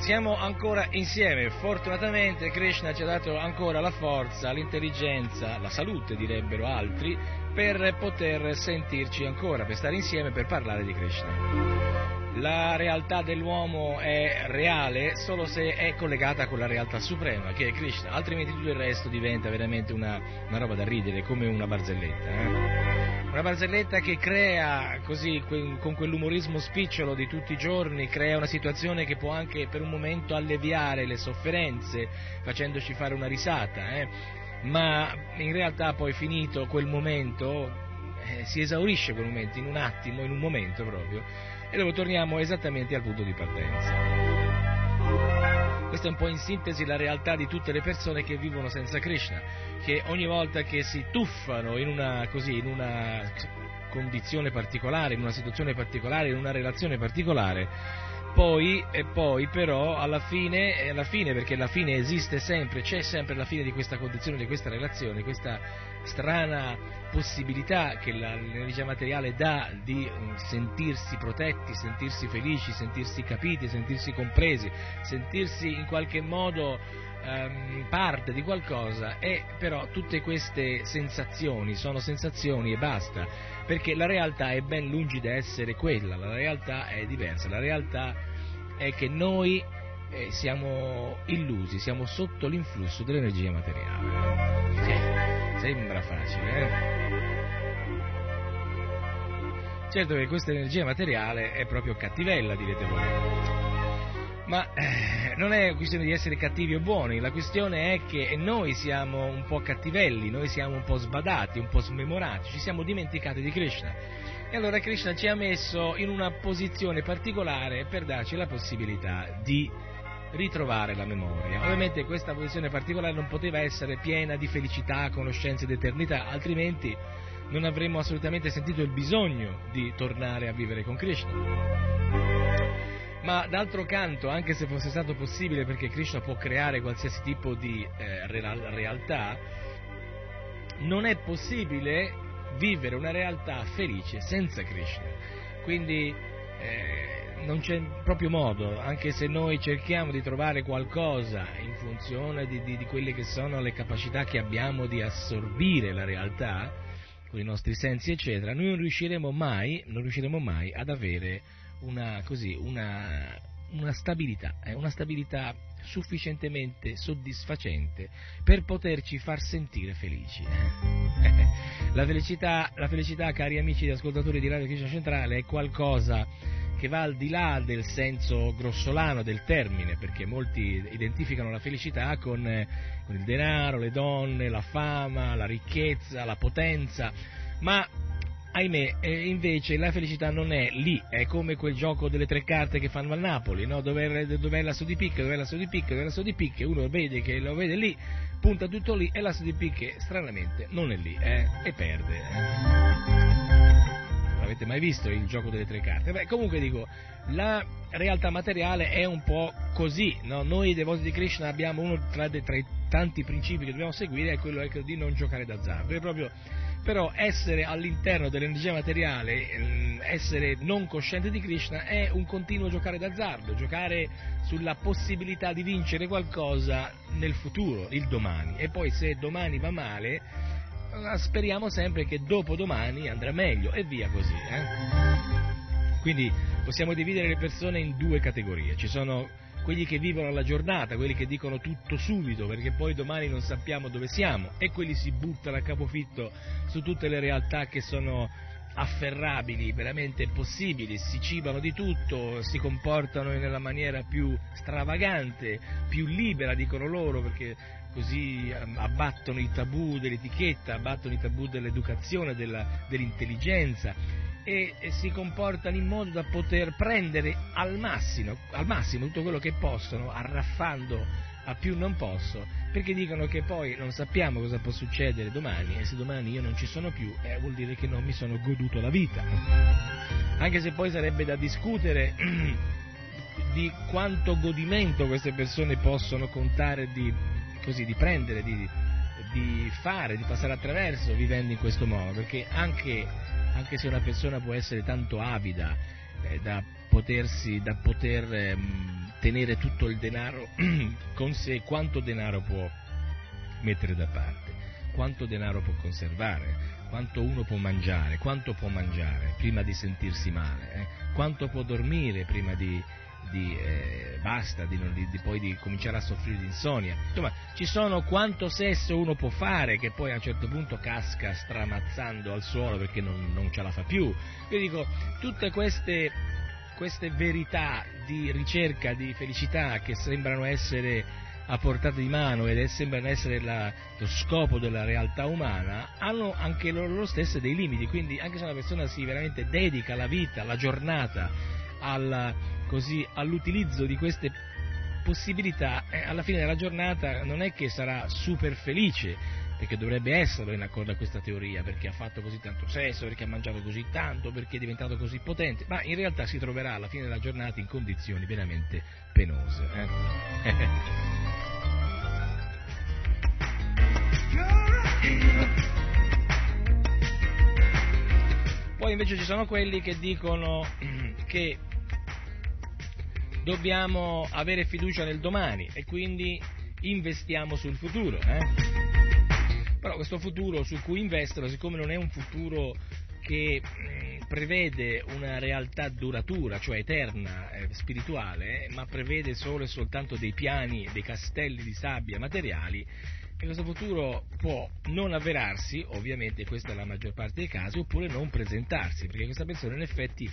siamo ancora insieme, fortunatamente Krishna ci ha dato ancora la forza, l'intelligenza, la salute direbbero altri, per poter sentirci ancora, per stare insieme, per parlare di Krishna. La realtà dell'uomo è reale solo se è collegata con la realtà suprema, che è Krishna, altrimenti tutto il resto diventa veramente una, una roba da ridere, come una barzelletta. Eh? Una barzelletta che crea così, con quell'umorismo spicciolo di tutti i giorni, crea una situazione che può anche per un momento alleviare le sofferenze, facendoci fare una risata, eh? ma in realtà poi finito quel momento, eh, si esaurisce quel momento, in un attimo, in un momento proprio, e dopo torniamo esattamente al punto di partenza. Questa è un po' in sintesi la realtà di tutte le persone che vivono senza Krishna, che ogni volta che si tuffano in una, così, in una condizione particolare, in una situazione particolare, in una relazione particolare, poi, e poi però alla fine, alla fine, perché la fine esiste sempre, c'è sempre la fine di questa condizione, di questa relazione, questa strana possibilità che l'energia materiale dà di mm, sentirsi protetti, sentirsi felici, sentirsi capiti, sentirsi compresi, sentirsi in qualche modo um, parte di qualcosa e però tutte queste sensazioni sono sensazioni e basta, perché la realtà è ben lungi da essere quella, la realtà è diversa, la realtà è che noi eh, siamo illusi, siamo sotto l'influsso dell'energia materiale. Sì, sembra facile, eh? Certo che questa energia materiale è proprio cattivella, direte voi. Ma eh, non è questione di essere cattivi o buoni, la questione è che noi siamo un po' cattivelli, noi siamo un po' sbadati, un po' smemorati, ci siamo dimenticati di Krishna. E allora Krishna ci ha messo in una posizione particolare per darci la possibilità di ritrovare la memoria. Ovviamente questa posizione particolare non poteva essere piena di felicità, conoscenza ed eternità, altrimenti non avremmo assolutamente sentito il bisogno di tornare a vivere con Krishna ma d'altro canto, anche se fosse stato possibile, perché Krishna può creare qualsiasi tipo di eh, realtà, non è possibile vivere una realtà felice senza Krishna. Quindi eh, non c'è proprio modo, anche se noi cerchiamo di trovare qualcosa in funzione di, di, di quelle che sono le capacità che abbiamo di assorbire la realtà, con i nostri sensi, eccetera, noi non riusciremo mai, non riusciremo mai ad avere una, così, una, una stabilità, eh, una stabilità sufficientemente soddisfacente per poterci far sentire felici. la, felicità, la felicità, cari amici e ascoltatori di Radio Cristian Centrale, è qualcosa che va al di là del senso grossolano del termine, perché molti identificano la felicità con, eh, con il denaro, le donne, la fama, la ricchezza, la potenza, ma ahimè, eh, invece la felicità non è lì, è come quel gioco delle tre carte che fanno al Napoli, no? dove, è l'asso di picche, dove è l'asso di picche, dove è l'asso di picche, uno vede che lo vede lì, punta tutto lì e l'asso di picche stranamente non è lì eh? e perde. Eh? Avete mai visto il gioco delle tre carte? Beh, comunque dico, la realtà materiale è un po' così, no? noi devoti di Krishna abbiamo uno tra, tra, i tanti principi che dobbiamo seguire, è quello ecco, di non giocare d'azzardo, è proprio però essere all'interno dell'energia materiale, ehm, essere non cosciente di Krishna è un continuo giocare d'azzardo, giocare sulla possibilità di vincere qualcosa nel futuro, il domani, e poi se domani va male, speriamo sempre che dopo domani andrà meglio e via così. Eh? Quindi possiamo dividere le persone in due categorie, ci sono quelli che vivono la giornata, quelli che dicono tutto subito perché poi domani non sappiamo dove siamo e quelli si buttano a capofitto su tutte le realtà che sono afferrabili, veramente possibili, si cibano di tutto, si comportano nella maniera più stravagante, più libera, dicono loro, perché così ehm, abbattono i tabù dell'etichetta, abbattono i tabù dell'educazione, della, dell'intelligenza e, e, si comportano in modo da poter prendere al massimo, al massimo tutto quello che possono, arraffando a più non posso, perché dicono che poi non sappiamo cosa può succedere domani e se domani io non ci sono più eh, vuol dire che non mi sono goduto la vita. Anche se poi sarebbe da discutere di quanto godimento queste persone possono contare di, così, di prendere, di, di fare, di passare attraverso vivendo in questo modo, perché anche, anche se una persona può essere tanto avida eh, da, potersi, da poter ehm, tenere tutto il denaro con sé, quanto denaro può mettere da parte, quanto denaro può conservare, quanto uno può mangiare, quanto può mangiare prima di sentirsi male, eh? quanto può dormire prima di, di eh, basta, di, di, di, poi di cominciare a soffrire di insonnia. Insomma, ci sono quanto sesso uno può fare che poi a un certo punto casca stramazzando al suolo perché non, non ce la fa più. Io dico, tutte queste, queste verità di ricerca di felicità che sembrano essere a portata di mano ed sembrano essere la, lo scopo della realtà umana, hanno anche loro, loro stesse dei limiti, quindi anche se una persona si veramente dedica la vita, la giornata alla, così, all'utilizzo di queste possibilità, eh, alla fine della giornata non è che sarà super felice, perché dovrebbe esserlo in accordo a questa teoria, perché ha fatto così tanto sesso, perché ha mangiato così tanto, perché è diventato così potente, ma in realtà si troverà alla fine della giornata in condizioni veramente penose. Eh? Poi invece ci sono quelli che dicono che dobbiamo avere fiducia nel domani e quindi investiamo sul futuro. Eh? Però questo futuro su cui investono, siccome non è un futuro che prevede una realtà duratura, cioè eterna, eh, spirituale, ma prevede solo e soltanto dei piani, dei castelli di sabbia materiali, e questo futuro può non avverarsi, ovviamente questa è la maggior parte dei casi, oppure non presentarsi, perché questa persona in effetti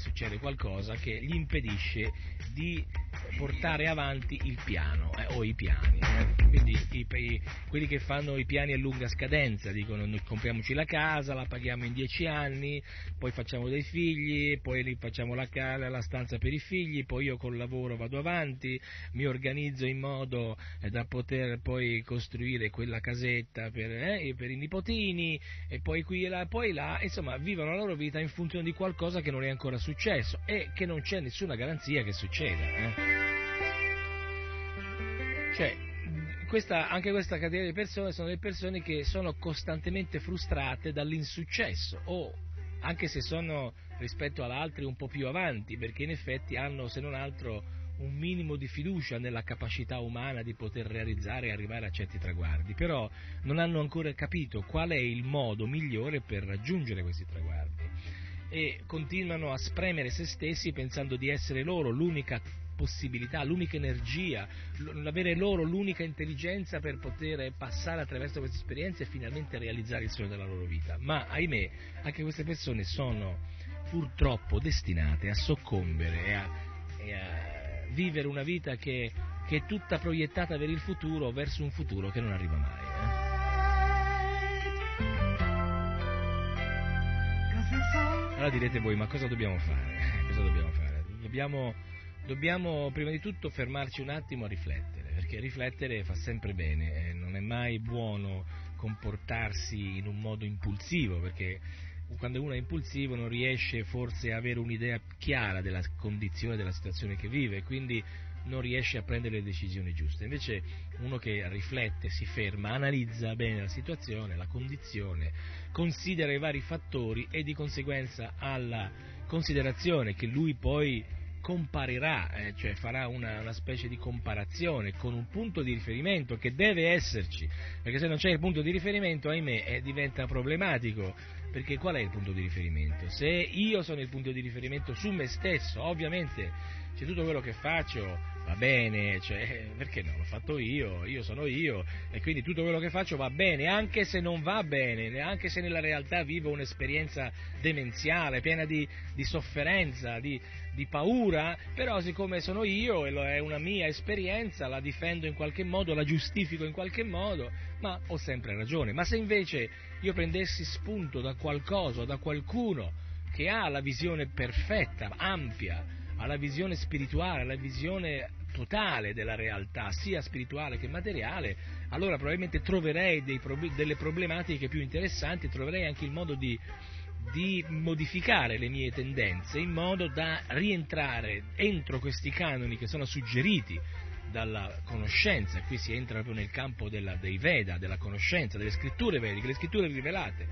succede qualcosa che gli impedisce di portare avanti il piano eh, o i piani. Eh. Quindi i, i, quelli che fanno i piani a lunga scadenza dicono noi compriamoci la casa, la paghiamo in dieci anni, poi facciamo dei figli, poi facciamo la, la stanza per i figli, poi io col lavoro vado avanti, mi organizzo in modo eh, da poter poi costruire quella casetta per, eh, per i nipotini e poi qui e là, poi là, insomma vivono la loro vita in funzione di qualcosa che non è ancora successo e che non c'è nessuna garanzia che succeda. Eh. Cioè, questa, anche questa categoria di persone sono le persone che sono costantemente frustrate dall'insuccesso o anche se sono rispetto ad altri un po' più avanti, perché in effetti hanno se non altro un minimo di fiducia nella capacità umana di poter realizzare e arrivare a certi traguardi, però non hanno ancora capito qual è il modo migliore per raggiungere questi traguardi e continuano a spremere se stessi pensando di essere loro l'unica possibilità, l'unica energia, l'avere loro l'unica intelligenza per poter passare attraverso queste esperienze e finalmente realizzare il sogno della loro vita. Ma ahimè, anche queste persone sono purtroppo destinate a soccombere e a, e a vivere una vita che, che, è tutta proiettata per il futuro, verso un futuro che non arriva mai. Eh? Allora direte voi, ma cosa dobbiamo fare? Cosa dobbiamo fare? Dobbiamo dobbiamo prima di tutto fermarci un attimo a riflettere, perché riflettere fa sempre bene, eh, non è mai buono comportarsi in un modo impulsivo, perché quando uno è impulsivo non riesce forse a avere un'idea chiara della condizione, della situazione che vive, quindi non riesce a prendere le decisioni giuste. Invece uno che riflette, si ferma, analizza bene la situazione, la condizione, considera i vari fattori e di conseguenza alla considerazione che lui poi comparirà, eh, cioè farà una, una, specie di comparazione con un punto di riferimento che deve esserci, perché se non c'è il punto di riferimento, ahimè, eh, diventa problematico perché qual è il punto di riferimento? Se io sono il punto di riferimento su me stesso, ovviamente se tutto quello che faccio va bene, cioè, perché no? L'ho fatto io, io sono io e quindi tutto quello che faccio va bene, anche se non va bene, anche se nella realtà vivo un'esperienza demenziale, piena di, di sofferenza, di, di, paura, però siccome sono io e è una mia esperienza, la difendo in qualche modo, la giustifico in qualche modo, ma ho sempre ragione. Ma se invece io prendessi spunto da qualcosa, da qualcuno che ha la visione perfetta, ampia, ha la visione spirituale, la visione totale della realtà, sia spirituale che materiale, allora probabilmente troverei prob- delle problematiche più interessanti, troverei anche il modo di, di modificare le mie tendenze in modo da rientrare entro questi canoni che sono suggeriti dalla conoscenza, qui si entra proprio nel campo della, dei Veda, della conoscenza, delle scritture vediche, le scritture rivelate,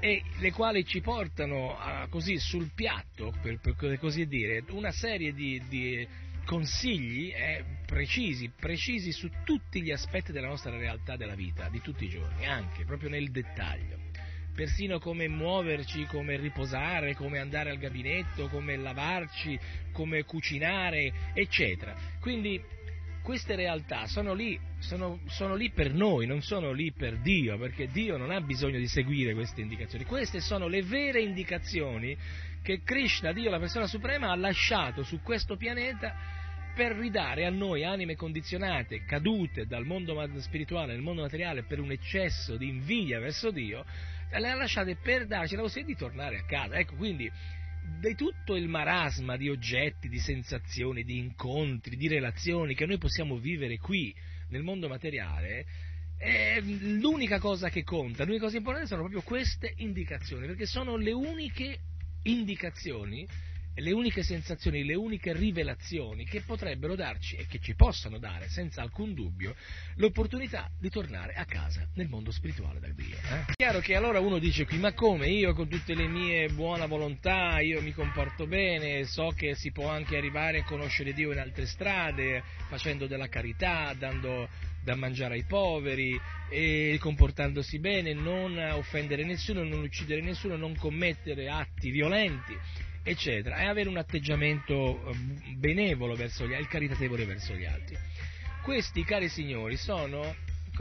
e le quali ci portano a, così sul piatto, per, per, così dire, una serie di, di consigli eh, precisi, precisi su tutti gli aspetti della nostra realtà della vita, di tutti i giorni, anche proprio nel dettaglio. Persino come muoverci, come riposare, come andare al gabinetto, come lavarci, come cucinare, eccetera. Quindi queste realtà sono lì, sono, sono lì, per noi, non sono lì per Dio, perché Dio non ha bisogno di seguire queste indicazioni. Queste sono le vere indicazioni che Krishna, Dio, la persona suprema, ha lasciato su questo pianeta per ridare a noi anime condizionate, cadute dal mondo spirituale nel mondo materiale per un eccesso di invidia verso Dio, le ha lasciate per darci la possibilità di tornare a casa. Ecco, quindi di tutto il marasma di oggetti, di sensazioni, di incontri, di relazioni che noi possiamo vivere qui nel mondo materiale, l'unica cosa che conta, l'unica cosa importante sono proprio queste indicazioni, perché sono le uniche indicazioni le uniche sensazioni, le uniche rivelazioni che potrebbero darci e che ci possano dare, senza alcun dubbio, l'opportunità di tornare a casa nel mondo spirituale da Dio. Eh? Chiaro che allora uno dice qui, ma come io con tutte le mie buone volontà, io mi comporto bene, so che si può anche arrivare a conoscere Dio in altre strade, facendo della carità, dando da mangiare ai poveri comportandosi bene, non offendere nessuno, non uccidere nessuno, non commettere atti violenti eccetera, e avere un atteggiamento eh, benevolo verso gli altri, caritatevole verso gli altri. Questi, cari signori, sono,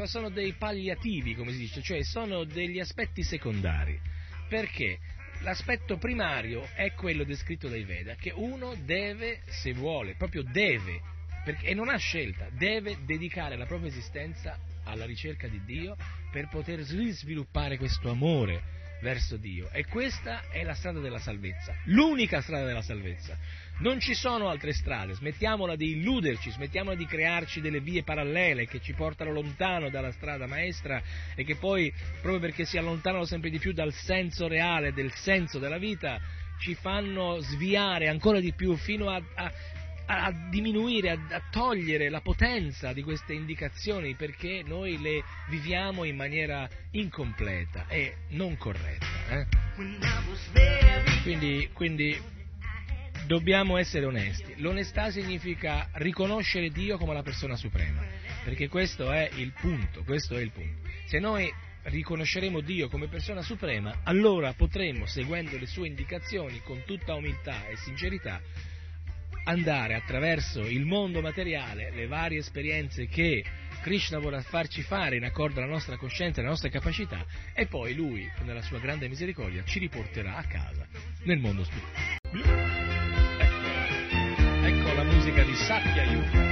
sono dei palliativi, come si dice, cioè sono degli aspetti secondari, perché l'aspetto primario è quello descritto dai Veda, che uno deve, se vuole, proprio deve, perché, e non ha scelta, deve dedicare la propria esistenza alla ricerca di Dio per poter sviluppare questo amore verso Dio. E questa è la strada della salvezza, l'unica strada della salvezza. Non ci sono altre strade, smettiamola di illuderci, smettiamola di crearci delle vie parallele che ci portano lontano dalla strada maestra e che poi, proprio perché si allontanano sempre di più dal senso reale, del senso della vita, ci fanno sviare ancora di più fino a, a, a diminuire, a, a, togliere la potenza di queste indicazioni perché noi le viviamo in maniera incompleta e non corretta. Eh? Quindi, quindi dobbiamo essere onesti. L'onestà significa riconoscere Dio come la persona suprema, perché questo è il punto, questo è il punto. Se noi riconosceremo Dio come persona suprema, allora potremo, seguendo le sue indicazioni con tutta umiltà e sincerità, andare attraverso il mondo materiale, le varie esperienze che Krishna vuole farci fare in accordo alla nostra coscienza e alle nostre capacità e poi lui, nella sua grande misericordia, ci riporterà a casa nel mondo spirituale. Ecco, ecco la musica di Satya Yuga.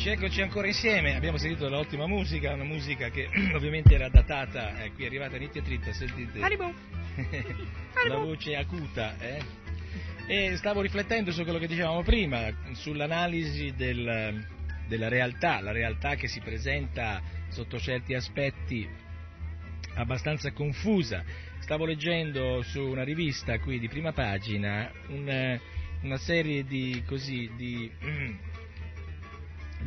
Amici, eccoci ancora insieme, abbiamo sentito dell'ottima musica, una musica che ovviamente era datata, eh, qui è arrivata Nitya Tritta, sentite la voce acuta, eh? E stavo riflettendo su quello che dicevamo prima, sull'analisi del, della realtà, la realtà che si presenta sotto certi aspetti abbastanza confusa. Stavo leggendo su una rivista qui di prima pagina una, una serie di, così, di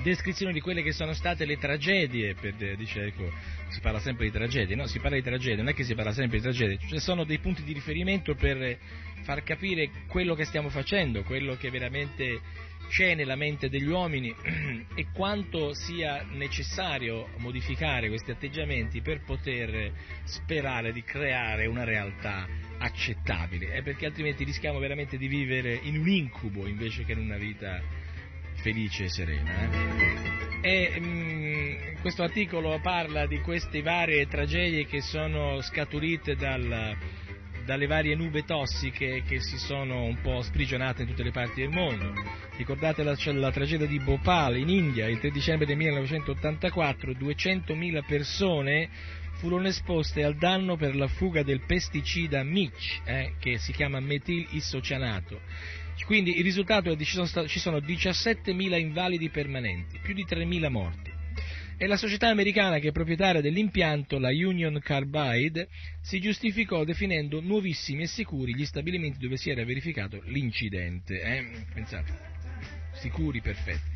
descrizione di quelle che sono state le tragedie, per, dice, ecco, si parla sempre di tragedie, no? Si parla di tragedie, non è che si parla sempre di tragedie, ci cioè sono dei punti di riferimento per far capire quello che stiamo facendo, quello che veramente c'è nella mente degli uomini e quanto sia necessario modificare questi atteggiamenti per poter sperare di creare una realtà accettabile, eh, perché altrimenti rischiamo veramente di vivere in un incubo invece che in una vita felice e serena. Eh? E, mh, mm, questo articolo parla di queste varie tragedie che sono scaturite dal, dalle varie nube tossiche che si sono un po' sprigionate in tutte le parti del mondo. Ricordate la, la tragedia di Bhopal in India il 3 dicembre del 1984, 200.000 persone furono esposte al danno per la fuga del pesticida Mitch, eh, che si chiama metil isocianato quindi il risultato è che ci sono 17.000 invalidi permanenti, più di 3.000 morti. E la società americana che è proprietaria dell'impianto, la Union Carbide, si giustificò definendo nuovissimi e sicuri gli stabilimenti dove si era verificato l'incidente. Eh? Pensate, sicuri, perfetti.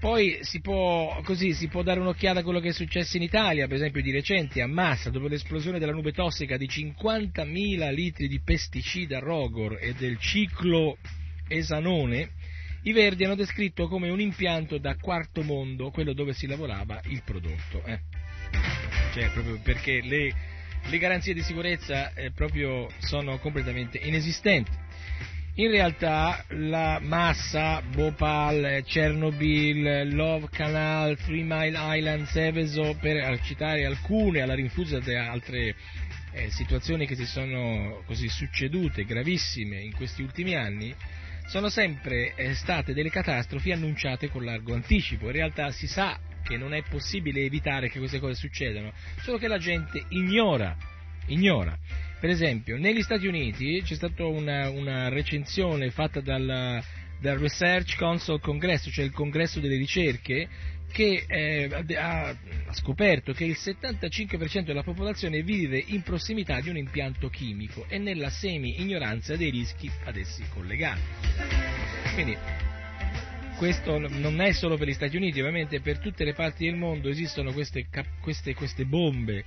Poi si può, così, si può, dare un'occhiata a quello che è successo in Italia, per esempio di recente a Massa, dopo l'esplosione della nube tossica di 50.000 litri di pesticida Rogor e del ciclo Esanone, i Verdi hanno descritto come un impianto da quarto mondo, quello dove si lavorava il prodotto. Eh. Cioè, proprio perché le, le garanzie di sicurezza eh, sono completamente inesistenti. In realtà la Massa, Bhopal, Chernobyl, Love Canal, Three Mile Island, Seveso, per citare alcune alla rinfusa di altre eh, situazioni che si sono così succedute, gravissime, in questi ultimi anni, sono sempre eh, state delle catastrofi annunciate con largo anticipo. In realtà si sa che non è possibile evitare che queste cose succedano, solo che la gente ignora, ignora. Per esempio, negli Stati Uniti c'è stata una, una recensione fatta dal, dal Research Council Congress, cioè il congresso delle ricerche, che eh, ha scoperto che il 75% della popolazione vive in prossimità di un impianto chimico e nella semi-ignoranza dei rischi ad essi collegati. Quindi questo non è solo per gli Stati Uniti, ovviamente per tutte le parti del mondo esistono queste, queste, queste bombe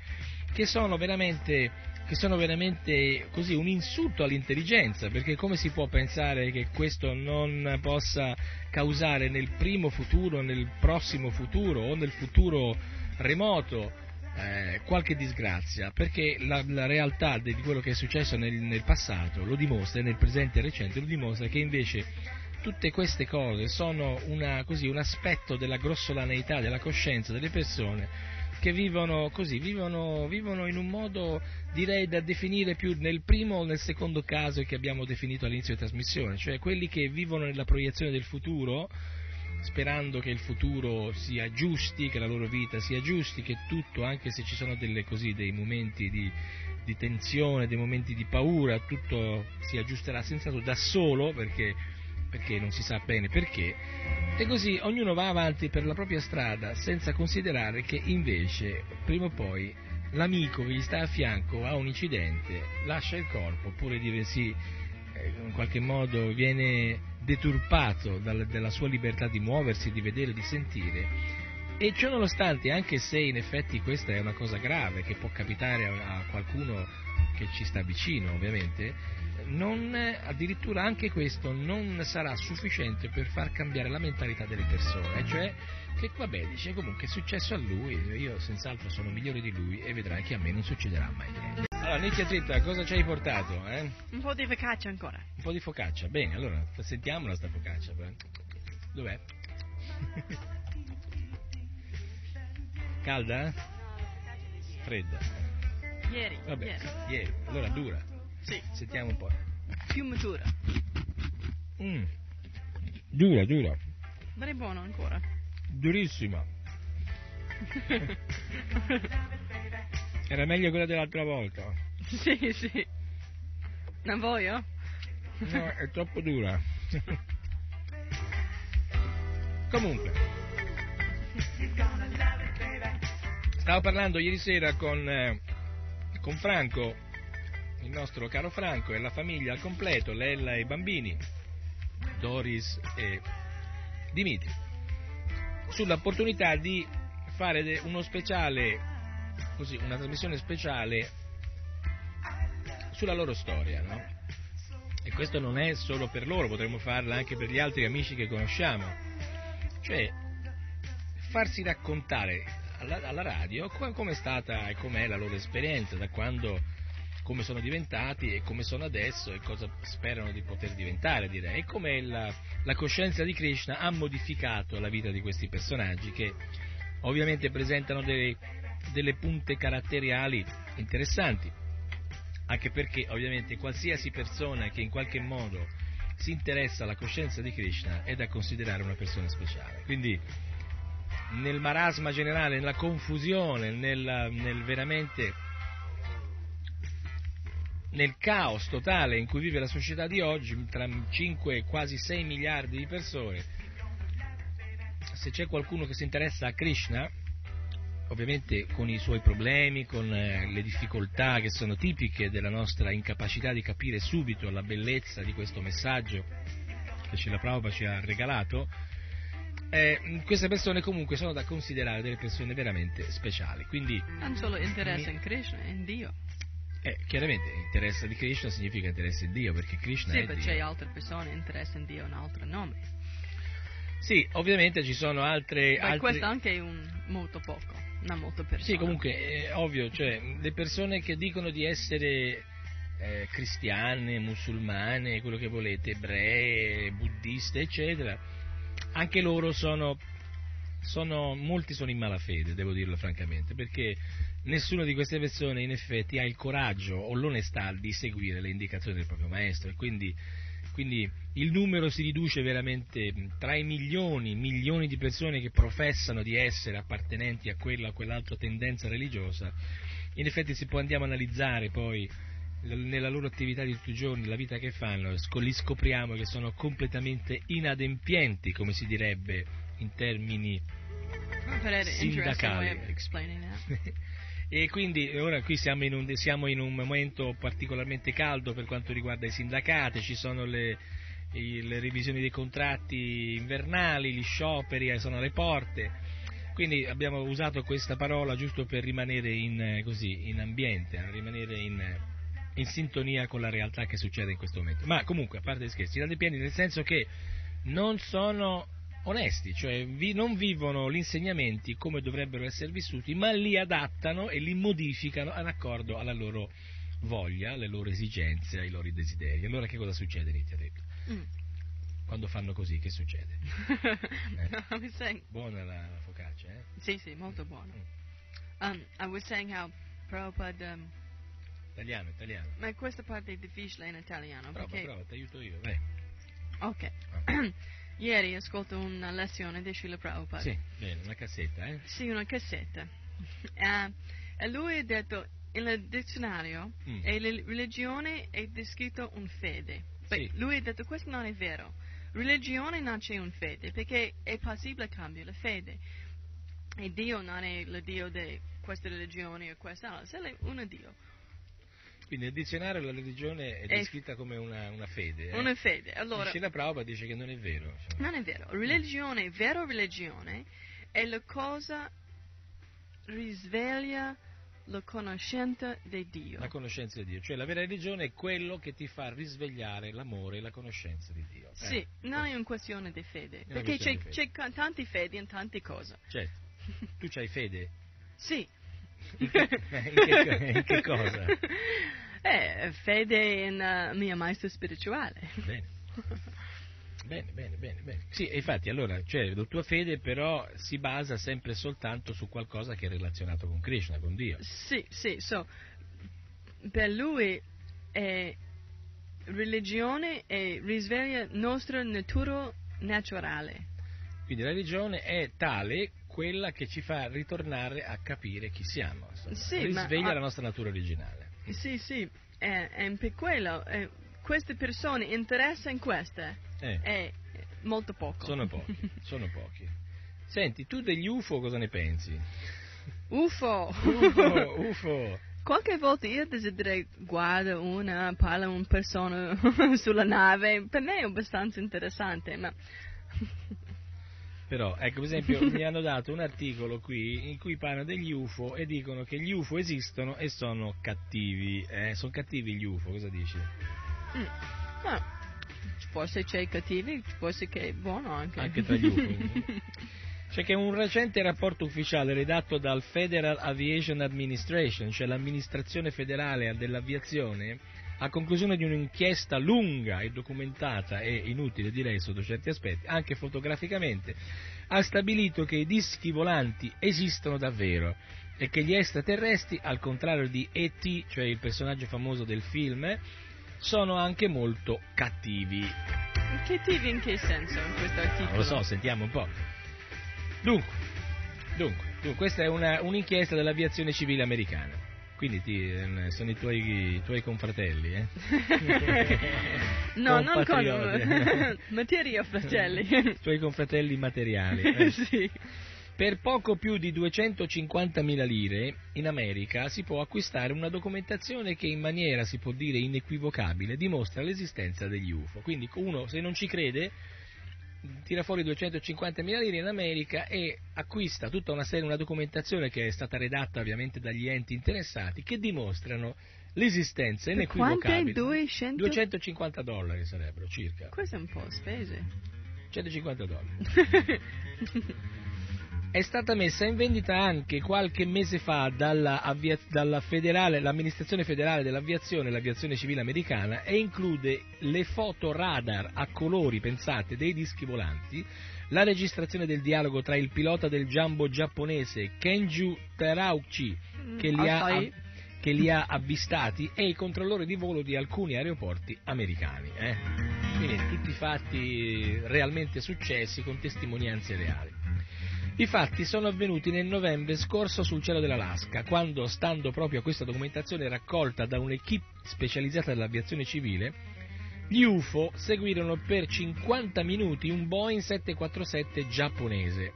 che sono veramente che sono veramente così un insulto all'intelligenza, perché come si può pensare che questo non possa causare nel primo futuro, nel prossimo futuro o nel futuro remoto eh, qualche disgrazia? Perché la, la, realtà di quello che è successo nel, nel passato lo dimostra, nel presente recente lo dimostra che invece tutte queste cose sono una, così, un aspetto della grossolaneità della coscienza delle persone che vivono così, vivono, vivono, in un modo direi da definire più nel primo o nel secondo caso che abbiamo definito all'inizio della trasmissione, cioè quelli che vivono nella proiezione del futuro, sperando che il futuro sia giusti, che la loro vita sia giusti, che tutto, anche se ci sono così, dei momenti di, di tensione, dei momenti di paura, tutto si aggiusterà senz'altro da solo, perché perché non si sa bene perché, e così ognuno va avanti per la propria strada senza considerare che invece prima o poi l'amico che gli sta a fianco ha un incidente, lascia il corpo oppure sì, eh, in qualche modo viene deturpato dalla sua libertà di muoversi, di vedere, di sentire. E ciò nonostante, anche se in effetti questa è una cosa grave che può capitare a, a qualcuno che ci sta vicino, ovviamente, non, addirittura anche questo non sarà sufficiente per far cambiare la mentalità delle persone, cioè che vabbè dice comunque è successo a lui, io senz'altro sono migliore di lui e vedrai che a me non succederà mai niente. Allora Nicchia Tritta, cosa ci hai portato? Eh? Un po' di focaccia ancora. Un po' di focaccia, bene, allora sentiamola sta focaccia. Dov'è? Calda? Fredda? Ieri. Vabbè, ieri. ieri. Allora dura. Sì. Sentiamo un po'. Più matura. Mm. Dura, dura. Ma è buono ancora. durissima. Era meglio quella dell'altra volta. sì, sì. Non voglio? No, è troppo dura. Comunque, stavo parlando ieri sera con, eh, con Franco, il nostro caro Franco, e la famiglia al completo, Lella e i bambini, Doris e Dimitri, sull'opportunità di fare uno speciale, così, una trasmissione speciale sulla loro storia, no? E questo non è solo per loro, potremmo farla anche per gli altri amici che conosciamo. Cioè, farsi raccontare alla, alla radio come è stata e com'è la loro esperienza, da quando, come sono diventati e come sono adesso e cosa sperano di poter diventare, direi, e come la, la coscienza di Krishna ha modificato la vita di questi personaggi che ovviamente presentano delle, delle punte caratteriali interessanti anche perché ovviamente qualsiasi persona che in qualche modo si interessa alla coscienza di Krishna è da considerare una persona speciale. Quindi nel marasma generale, nella confusione, nel, nel veramente nel caos totale in cui vive la società di oggi, tra 5 e quasi 6 miliardi di persone, se c'è qualcuno che si interessa a Krishna, ovviamente con i suoi problemi, con eh, le difficoltà che sono tipiche della nostra incapacità di capire subito la bellezza di questo messaggio che Cila Prabhupada ci ha regalato, eh, queste persone comunque sono da considerare delle persone veramente speciali. Quindi, Non solo interesse in Krishna, in Dio. Eh, chiaramente interesse di Krishna significa interesse in Dio, perché Krishna Sì, è Dio. c'è altre persone interesse in Dio in altro nome. Sì, ovviamente ci sono altre... Ma altre- questo anche è un molto poco, non molto persone. Sì, comunque è ovvio, cioè, le persone che dicono di essere eh, cristiane, musulmane, quello che volete, ebree, buddiste, eccetera, anche loro sono, sono, molti sono in malafede, devo dirlo francamente, perché nessuna di queste persone in effetti ha il coraggio o l'onestà di seguire le indicazioni del proprio maestro. E quindi, quindi il numero si riduce veramente tra i milioni, milioni di persone che professano di essere appartenenti a quella o quell'altra tendenza religiosa, in effetti se poi andiamo a analizzare poi nella loro attività di tutti i giorni, la vita che fanno, li scopriamo che sono completamente inadempienti, come si direbbe in termini sindacali. e quindi ora qui siamo in, un, siamo in un momento particolarmente caldo per quanto riguarda i sindacati, ci sono le, le revisioni dei contratti invernali, gli scioperi eh, sono alle porte, quindi abbiamo usato questa parola giusto per rimanere in, eh, così, in ambiente, eh, rimanere in, in sintonia con la realtà che succede in questo momento. Ma comunque, a parte gli scherzi, inadempienti nel senso che non sono onesti, cioè vi- non vivono gli insegnamenti come dovrebbero essere vissuti, ma li adattano e li modificano in accordo alla loro voglia, alle loro esigenze, ai loro desideri. Allora che cosa succede, Nitya? detto? Mm. Quando fanno così, che succede? no, I was saying, Buona la, la focaccia, eh? sì, sì, molto buono. Mm. Um, I was saying how Prabhupada, um, Italiano, italiano. ma questa parte è difficile in italiano Prova, perché, prova, ti aiuto io, vai. ok, Ah. ieri ascolto una lezione di Srila Prabhupada. Sì, bene, una cassetta, eh? Sì, una cassetta. Eh, e lui ha detto, nel dizionario, Mm. e la religione è descritto un fede. Sì. Lui ha detto, questo non è vero. Religione non c'è un fede, perché è possibile cambiare la fede. E Dio non è il Dio di questa religione o quest'altra, è un Dio. Quindi nel dizionario la religione è descritta come una, una fede. Eh? Una fede. Allora, Dice la Prabhupada dice che non è vero. insomma. non è vero. Religione, vera religione, è la cosa risveglia la conoscenza di Dio. La conoscenza di Dio. Cioè la vera religione è quello che ti fa risvegliare l'amore e la conoscenza di Dio. Sì, Eh, non è una questione di fede, perché c'è, di c'è tanti fedi in tante cose. Certo. Tu c'hai fede? Sì. In che, in che- cosa? Eh, fede in eh, mio maestro spirituale. Bene. Bene, bene, bene, bene. Sì, infatti, allora, cioè, la tua fede però si basa sempre e soltanto su qualcosa che è relazionato con Krishna, con Dio. Sì, sì, so, per lui è religione e risveglia nostra natura naturale. Quindi la religione è tale quella che ci fa ritornare a capire chi siamo, insomma. Sì, ma- risveglia la nostra natura originale. Sì, sì, è, è per quello. eh, queste persone interessano in queste. Eh. È molto poco. Sono pochi, sono pochi. Senti, tu degli UFO cosa ne pensi? UFO! UFO, UFO. Qualche volta io desidero guardare una, parla una persona sulla nave, per me è abbastanza interessante, ma Però, ecco, per esempio, mi hanno dato un articolo qui in cui parlano degli UFO e dicono che gli UFO esistono e sono cattivi. Eh, sono cattivi gli UFO, cosa dici? Mm. Ma forse c'è i cattivi, forse che è buono anche. Anche tra gli UFO. C'è che un recente rapporto ufficiale redatto dal Federal Aviation Administration, cioè l'amministrazione federale dell'aviazione, a conclusione di un'inchiesta lunga e documentata e inutile direi sotto certi aspetti, anche fotograficamente, ha stabilito che i dischi volanti esistono davvero e che gli extraterrestri, al contrario di E.T., cioè il personaggio famoso del film, sono anche molto cattivi. Cattivi in che senso in questo articolo? Non lo so, sentiamo un po'. Dunque, dunque, dunque, questa è una- un'inchiesta dell'aviazione civile americana. Quindi ti- eh, sono i tuoi, i tuoi confratelli, eh? No, non con materia, fratelli. I tuoi confratelli materiali. eh. sì. Per poco più di 250.000 lire in America si può acquistare una documentazione che in maniera, si può dire, inequivocabile dimostra l'esistenza degli UFO. Quindi uno, se non ci crede, tira fuori 250.000 lire in America e acquista tutta una serie, una documentazione che è stata redatta ovviamente dagli enti interessati che dimostrano l'esistenza inequivocabile. 200? 250 dollari sarebbero circa. Questo è un po' spese. 150 dollari. È stata messa in vendita anche qualche mese fa dalla, avvia- dalla federale- l'amministrazione federale dell'aviazione l'aviazione civile americana e include le foto radar a colori pensate dei dischi volanti, la registrazione del dialogo tra il pilota del jumbo giapponese Kenju Terauchi che li ha, Assai. che li ha avvistati e i controllori di volo di alcuni aeroporti americani. eh. Quindi tutti fatti realmente successi con testimonianze reali. I fatti sono avvenuti nel novembre scorso sul cielo dell'Alaska, quando, stando proprio a questa documentazione raccolta da un'equipe specializzata dell'aviazione civile, gli UFO seguirono per 50 minuti un Boeing 747 giapponese.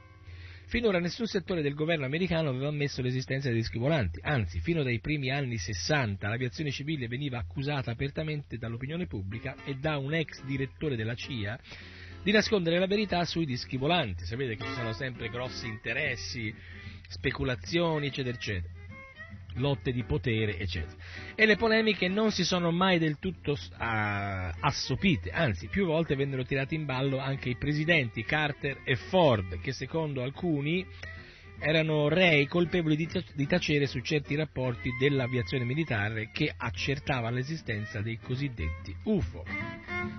Finora nessun settore del governo americano aveva ammesso l'esistenza dei dischi volanti, anzi, fino dai primi anni 60 l'aviazione civile veniva accusata apertamente dall'opinione pubblica e da un ex direttore della CIA di nascondere la verità sui dischi volanti. Sapete che ci sono sempre grossi interessi, speculazioni, eccetera, eccetera. Lotte di potere, eccetera. E le polemiche non si sono mai del tutto a- assopite, anzi, più volte vennero tirati in ballo anche i presidenti Carter e Ford, che secondo alcuni erano rei colpevoli di, tac- di tacere su certi rapporti dell'aviazione militare che accertava l'esistenza dei cosiddetti UFO.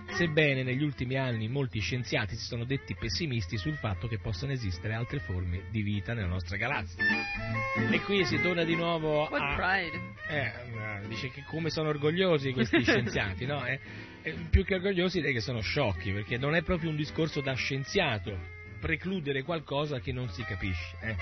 Sebbene negli ultimi anni molti scienziati si sono detti pessimisti sul fatto che possano esistere altre forme di vita nella nostra galassia. E qui si torna di nuovo What a... pride. Eh, dice che come sono orgogliosi questi scienziati, no? Eh, eh, più che orgogliosi direi che sono sciocchi, perché non è proprio un discorso da scienziato precludere qualcosa che non si capisce. eh.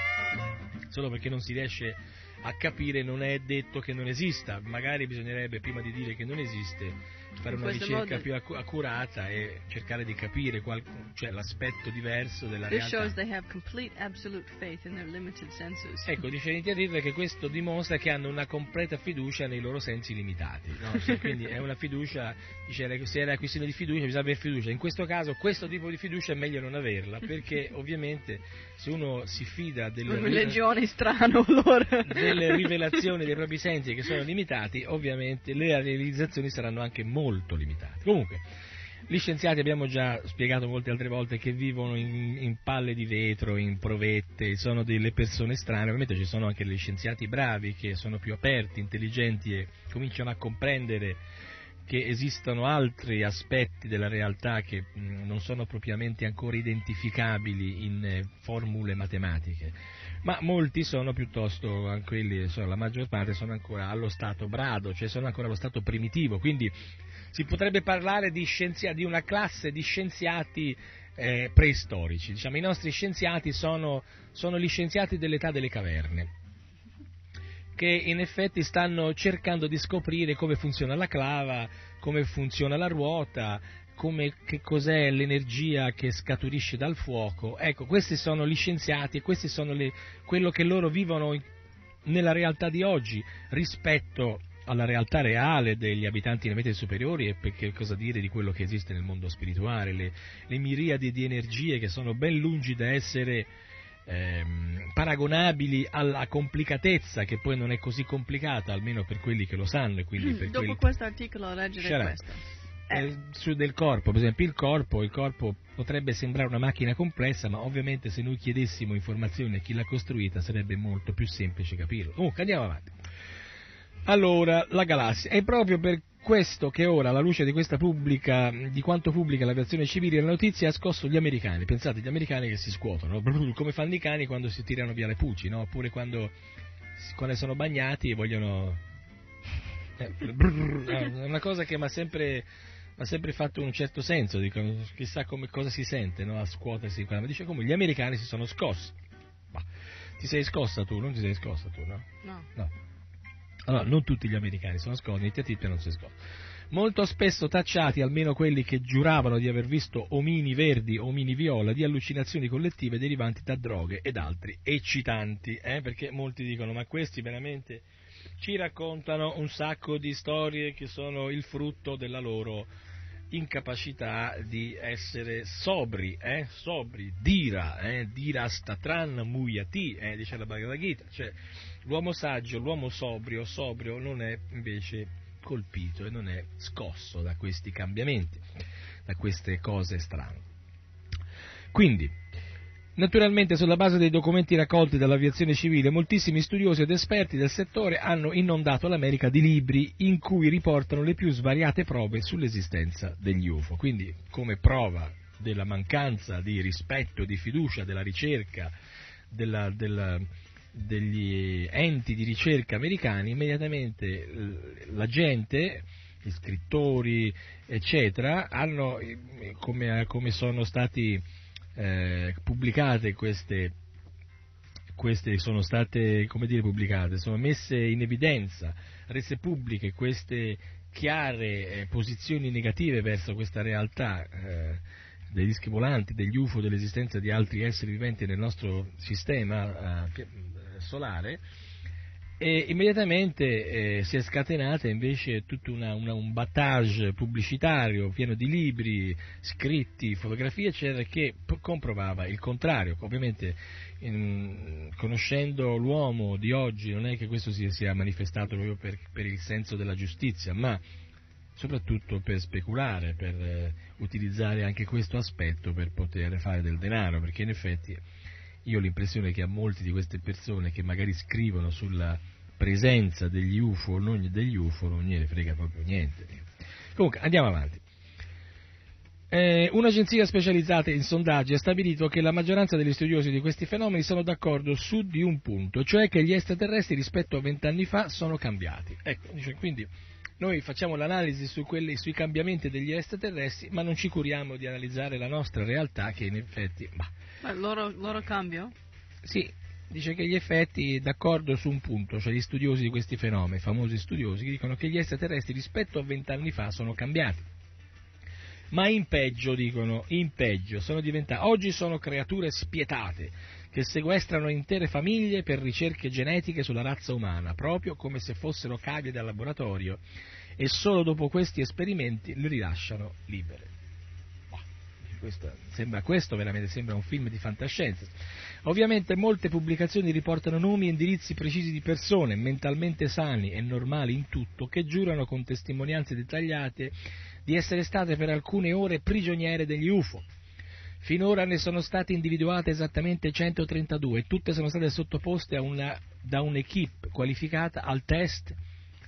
Solo perché non si riesce a capire non è detto che non esista, magari bisognerebbe prima di dire che non esiste fare una ricerca modo- più accu- accurata e cercare di capire qual- cioè, l'aspetto diverso della This realtà. Ecco, dice l'iniziativa che questo dimostra che hanno una completa fiducia nei loro sensi limitati. no? Cioè, quindi è una fiducia, dice, se era questione di fiducia bisogna avere fiducia. In questo caso questo tipo di fiducia è meglio non averla, perché ovviamente se uno si fida delle, religione strano loro. delle rivelazioni dei propri sensi che sono limitati, ovviamente le realizzazioni saranno anche molto limitate. Comunque, gli scienziati abbiamo già spiegato molte altre volte che vivono in, in palle di vetro, in provette, sono delle persone strane, ovviamente ci sono anche gli scienziati bravi che sono più aperti, intelligenti e cominciano a comprendere che esistono altri aspetti della realtà che non sono propriamente ancora identificabili in eh, formule matematiche, ma molti sono piuttosto, quelli, la maggior parte sono ancora allo stato brado, cioè sono ancora allo stato primitivo, quindi si potrebbe parlare di, di una classe di scienziati eh, preistorici. Diciamo, I nostri scienziati sono, sono gli scienziati dell'età delle caverne, che in effetti stanno cercando di scoprire come funziona la clava, come funziona la ruota, come, che cos'è l'energia che scaturisce dal fuoco. Ecco, questi sono gli scienziati e questo le, quello che loro vivono nella realtà di oggi rispetto alla realtà reale degli abitanti delle mete superiori e perché cosa dire di quello che esiste nel mondo spirituale, le, le miriadi di energie che sono ben lungi da essere ehm, paragonabili alla complicatezza che poi non è così complicata, almeno per quelli che lo sanno. E quindi Mm, per dopo quelli... questo articolo leggere up. questo. Eh, Eh, su del corpo, per esempio il corpo, il corpo potrebbe sembrare una macchina complessa, ma ovviamente se noi chiedessimo informazioni a chi l'ha costruita sarebbe molto più semplice capirlo. Comunque andiamo avanti. Allora, la galassia, è proprio per questo che ora, alla luce di questa pubblica, di quanto pubblica l'aviazione civile, la notizia ha scosso gli americani. Pensate, gli americani che si scuotono, come fanno i cani quando si tirano via le pulci, no? Oppure quando, quando sono bagnati e vogliono... eh, eh, è una cosa che mi ha sempre, m'ha sempre fatto un certo senso, dico, chissà come, cosa si sente no? a scuotersi. Ma dice come gli americani si sono scossi. Ma, ti sei scossa tu? Non ti sei scossa tu, no? no. No. Allora, non tutti gli americani sono scossi, i tipi non si scossano. Molto spesso tacciati, almeno quelli che giuravano di aver visto omini verdi, omini viola, di allucinazioni collettive derivanti da droghe ed altri eccitanti, eh? perché molti dicono, ma questi veramente ci raccontano un sacco di storie che sono il frutto della loro incapacità di essere sobri, eh? sobri, dira, eh? dira statran muyati, eh? dice la Bhagavad Gita, cioè l'uomo saggio, l'uomo sobrio, sobrio non è invece colpito e non è scosso da questi cambiamenti, da queste cose strane. Quindi, naturalmente sulla base dei documenti raccolti dall'aviazione civile, moltissimi studiosi ed esperti del settore hanno inondato l'America di libri in cui riportano le più svariate prove sull'esistenza degli UFO. Quindi, come prova della mancanza di rispetto e di fiducia della ricerca della, della, degli enti di ricerca americani, immediatamente eh, la gente, gli scrittori, eccetera, hanno, come, come sono stati eh, pubblicate queste, queste sono state, come dire, pubblicate, sono messe in evidenza, rese pubbliche queste chiare eh, posizioni negative verso questa realtà eh, dei dischi volanti, degli UFO, dell'esistenza di altri esseri viventi nel nostro sistema eh, solare, e immediatamente eh, si è scatenata invece tutto una, una, un battage pubblicitario pieno di libri, scritti, fotografie, eccetera, che p- comprovava il contrario. Ovviamente, in, conoscendo l'uomo di oggi, non è che questo si sia manifestato proprio per, per il senso della giustizia, ma soprattutto per speculare, per eh, utilizzare anche questo aspetto per poter fare del denaro, perché in effetti io ho l'impressione che a molti di queste persone che magari scrivono sulla presenza degli UFO o non degli UFO non gliene frega proprio niente. Comunque, andiamo avanti. Eh, un'agenzia specializzata in sondaggi ha stabilito che la maggioranza degli studiosi di questi fenomeni sono d'accordo su di un punto, cioè che gli extraterrestri rispetto a vent'anni fa sono cambiati. Ecco, dice, quindi noi facciamo l'analisi su quelli, sui cambiamenti degli extraterrestri, ma non ci curiamo di analizzare la nostra realtà che in effetti... Bah, Ma loro, loro cambio? sì, dice che gli effetti, d'accordo su un punto, cioè gli studiosi di questi fenomeni, famosi studiosi, dicono che gli extraterrestri rispetto a vent'anni fa sono cambiati. Ma in peggio, dicono, in peggio, sono diventati, oggi sono creature spietate, che sequestrano intere famiglie per ricerche genetiche sulla razza umana, proprio come se fossero cavie da laboratorio, e solo dopo questi esperimenti le rilasciano libere. Questo, sembra, questo veramente sembra un film di fantascienza. Ovviamente molte pubblicazioni riportano nomi e indirizzi precisi di persone mentalmente sani e normali in tutto che giurano con testimonianze dettagliate di essere state per alcune ore prigioniere degli UFO. Finora ne sono state individuate esattamente 132 e tutte sono state sottoposte una, da un'equipe qualificata al test,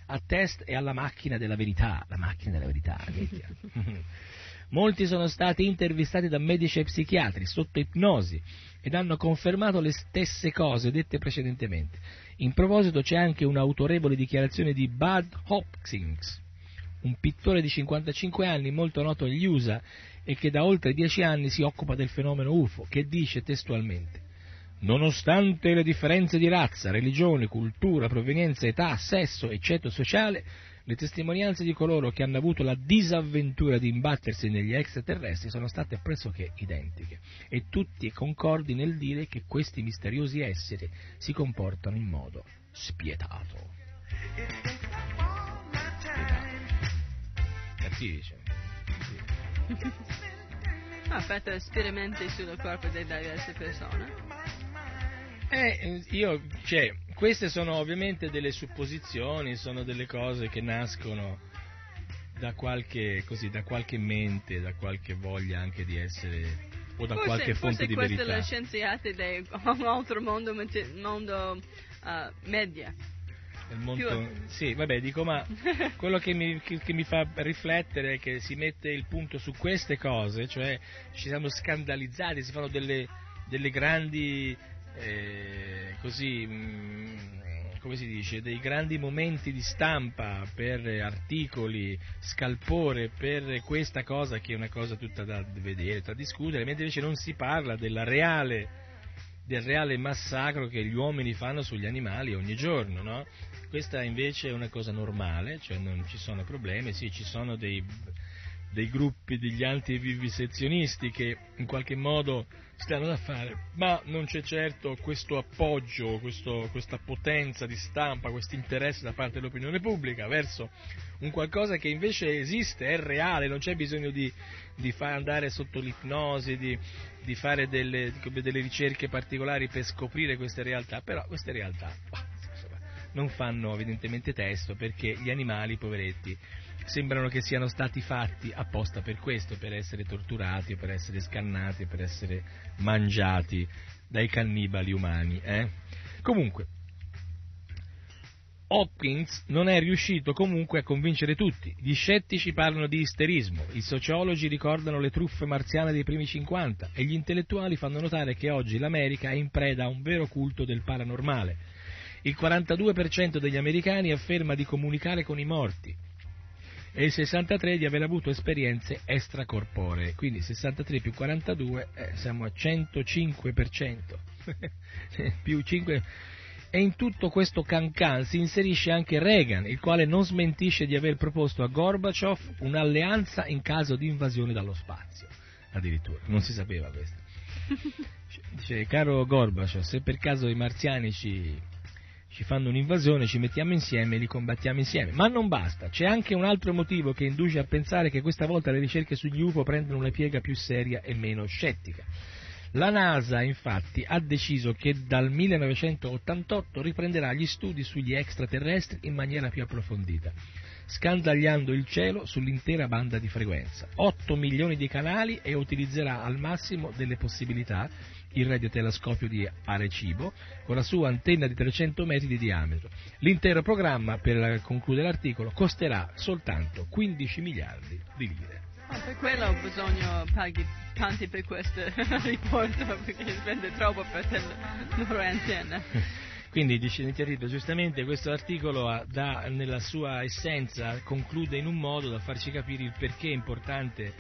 al test e alla macchina della verità. La macchina della verità. Molti sono stati intervistati da medici e psichiatri sotto ipnosi ed hanno confermato le stesse cose dette precedentemente. In proposito c'è anche un'autorevole dichiarazione di Bud Hopkins, un pittore di 55 anni molto noto negli USA e che da oltre 10 anni si occupa del fenomeno UFO, che dice testualmente Nonostante le differenze di razza, religione, cultura, provenienza, età, sesso e sociale, le testimonianze di coloro che hanno avuto la disavventura di imbattersi negli extraterrestri sono state pressoché identiche e tutti concordi nel dire che questi misteriosi esseri si comportano in modo spietato. Cattivi, cioè. Ha fatto esperimenti sul corpo di diverse persone. Eh, io, cioè, queste sono ovviamente delle supposizioni, sono delle cose che nascono da qualche, così, da qualche mente, da qualche voglia anche di essere o da forse, qualche fonte di forse verità. queste le scienziate di un altro mondo, mondo uh, media. Il mondo, sì, vabbè, dico, ma quello che mi, che, che mi, fa riflettere è che si mette il punto su queste cose, cioè ci siamo scandalizzati, si fanno delle, delle grandi eh, così, mh, come si dice, dei grandi momenti di stampa per articoli, scalpore per questa cosa che è una cosa tutta da vedere, da discutere, mentre invece non si parla della reale del reale massacro che gli uomini fanno sugli animali ogni giorno, no? Questa invece è una cosa normale, cioè non ci sono problemi, sì, ci sono dei, dei gruppi degli antivivisezionisti che in qualche modo stanno da fare, ma non c'è certo questo appoggio, questo, questa potenza di stampa, questo interesse da parte dell'opinione pubblica verso un qualcosa che invece esiste, è reale, non c'è bisogno di, di far andare sotto l'ipnosi, di, di fare delle, delle, ricerche particolari per scoprire queste realtà, però queste realtà non fanno evidentemente testo perché gli animali, poveretti, sembrano che siano stati fatti apposta per questo, per essere torturati, per essere scannati, per essere mangiati dai cannibali umani. Eh? Comunque, Hopkins non è riuscito comunque a convincere tutti. Gli scettici parlano di isterismo, i sociologi ricordano le truffe marziane dei primi 50 e gli intellettuali fanno notare che oggi l'America è in preda a un vero culto del paranormale. Il 42% degli americani afferma di comunicare con i morti, e il 63 di aver avuto esperienze extracorporee, quindi 63 più 42 eh, siamo a 105%, più 5 e in tutto questo cancan si inserisce anche Reagan, il quale non smentisce di aver proposto a Gorbaciov un'alleanza in caso di invasione dallo spazio, addirittura, non si sapeva questo. Dice, caro Gorbaciov, se per caso i marziani ci ci fanno un'invasione, ci mettiamo insieme e li combattiamo insieme. Ma non basta, c'è anche un altro motivo che induce a pensare che questa volta le ricerche sugli UFO prendono una piega più seria e meno scettica. La NASA infatti ha deciso che dal 1988 riprenderà gli studi sugli extraterrestri in maniera più approfondita, scandagliando il cielo sull'intera banda di frequenza, 8 milioni di canali e utilizzerà al massimo delle possibilità il radiotelescopio di Arecibo con la sua antenna di 300 metri di diametro. L'intero programma, per concludere l'articolo, costerà soltanto 15 miliardi di lire. Ah, per quello ho bisogno paghi tanti per questo riporto perché spende troppo per la loro antenna. Quindi dice Nitiarito, giustamente questo articolo da, nella sua essenza conclude in un modo da farci capire il perché è importante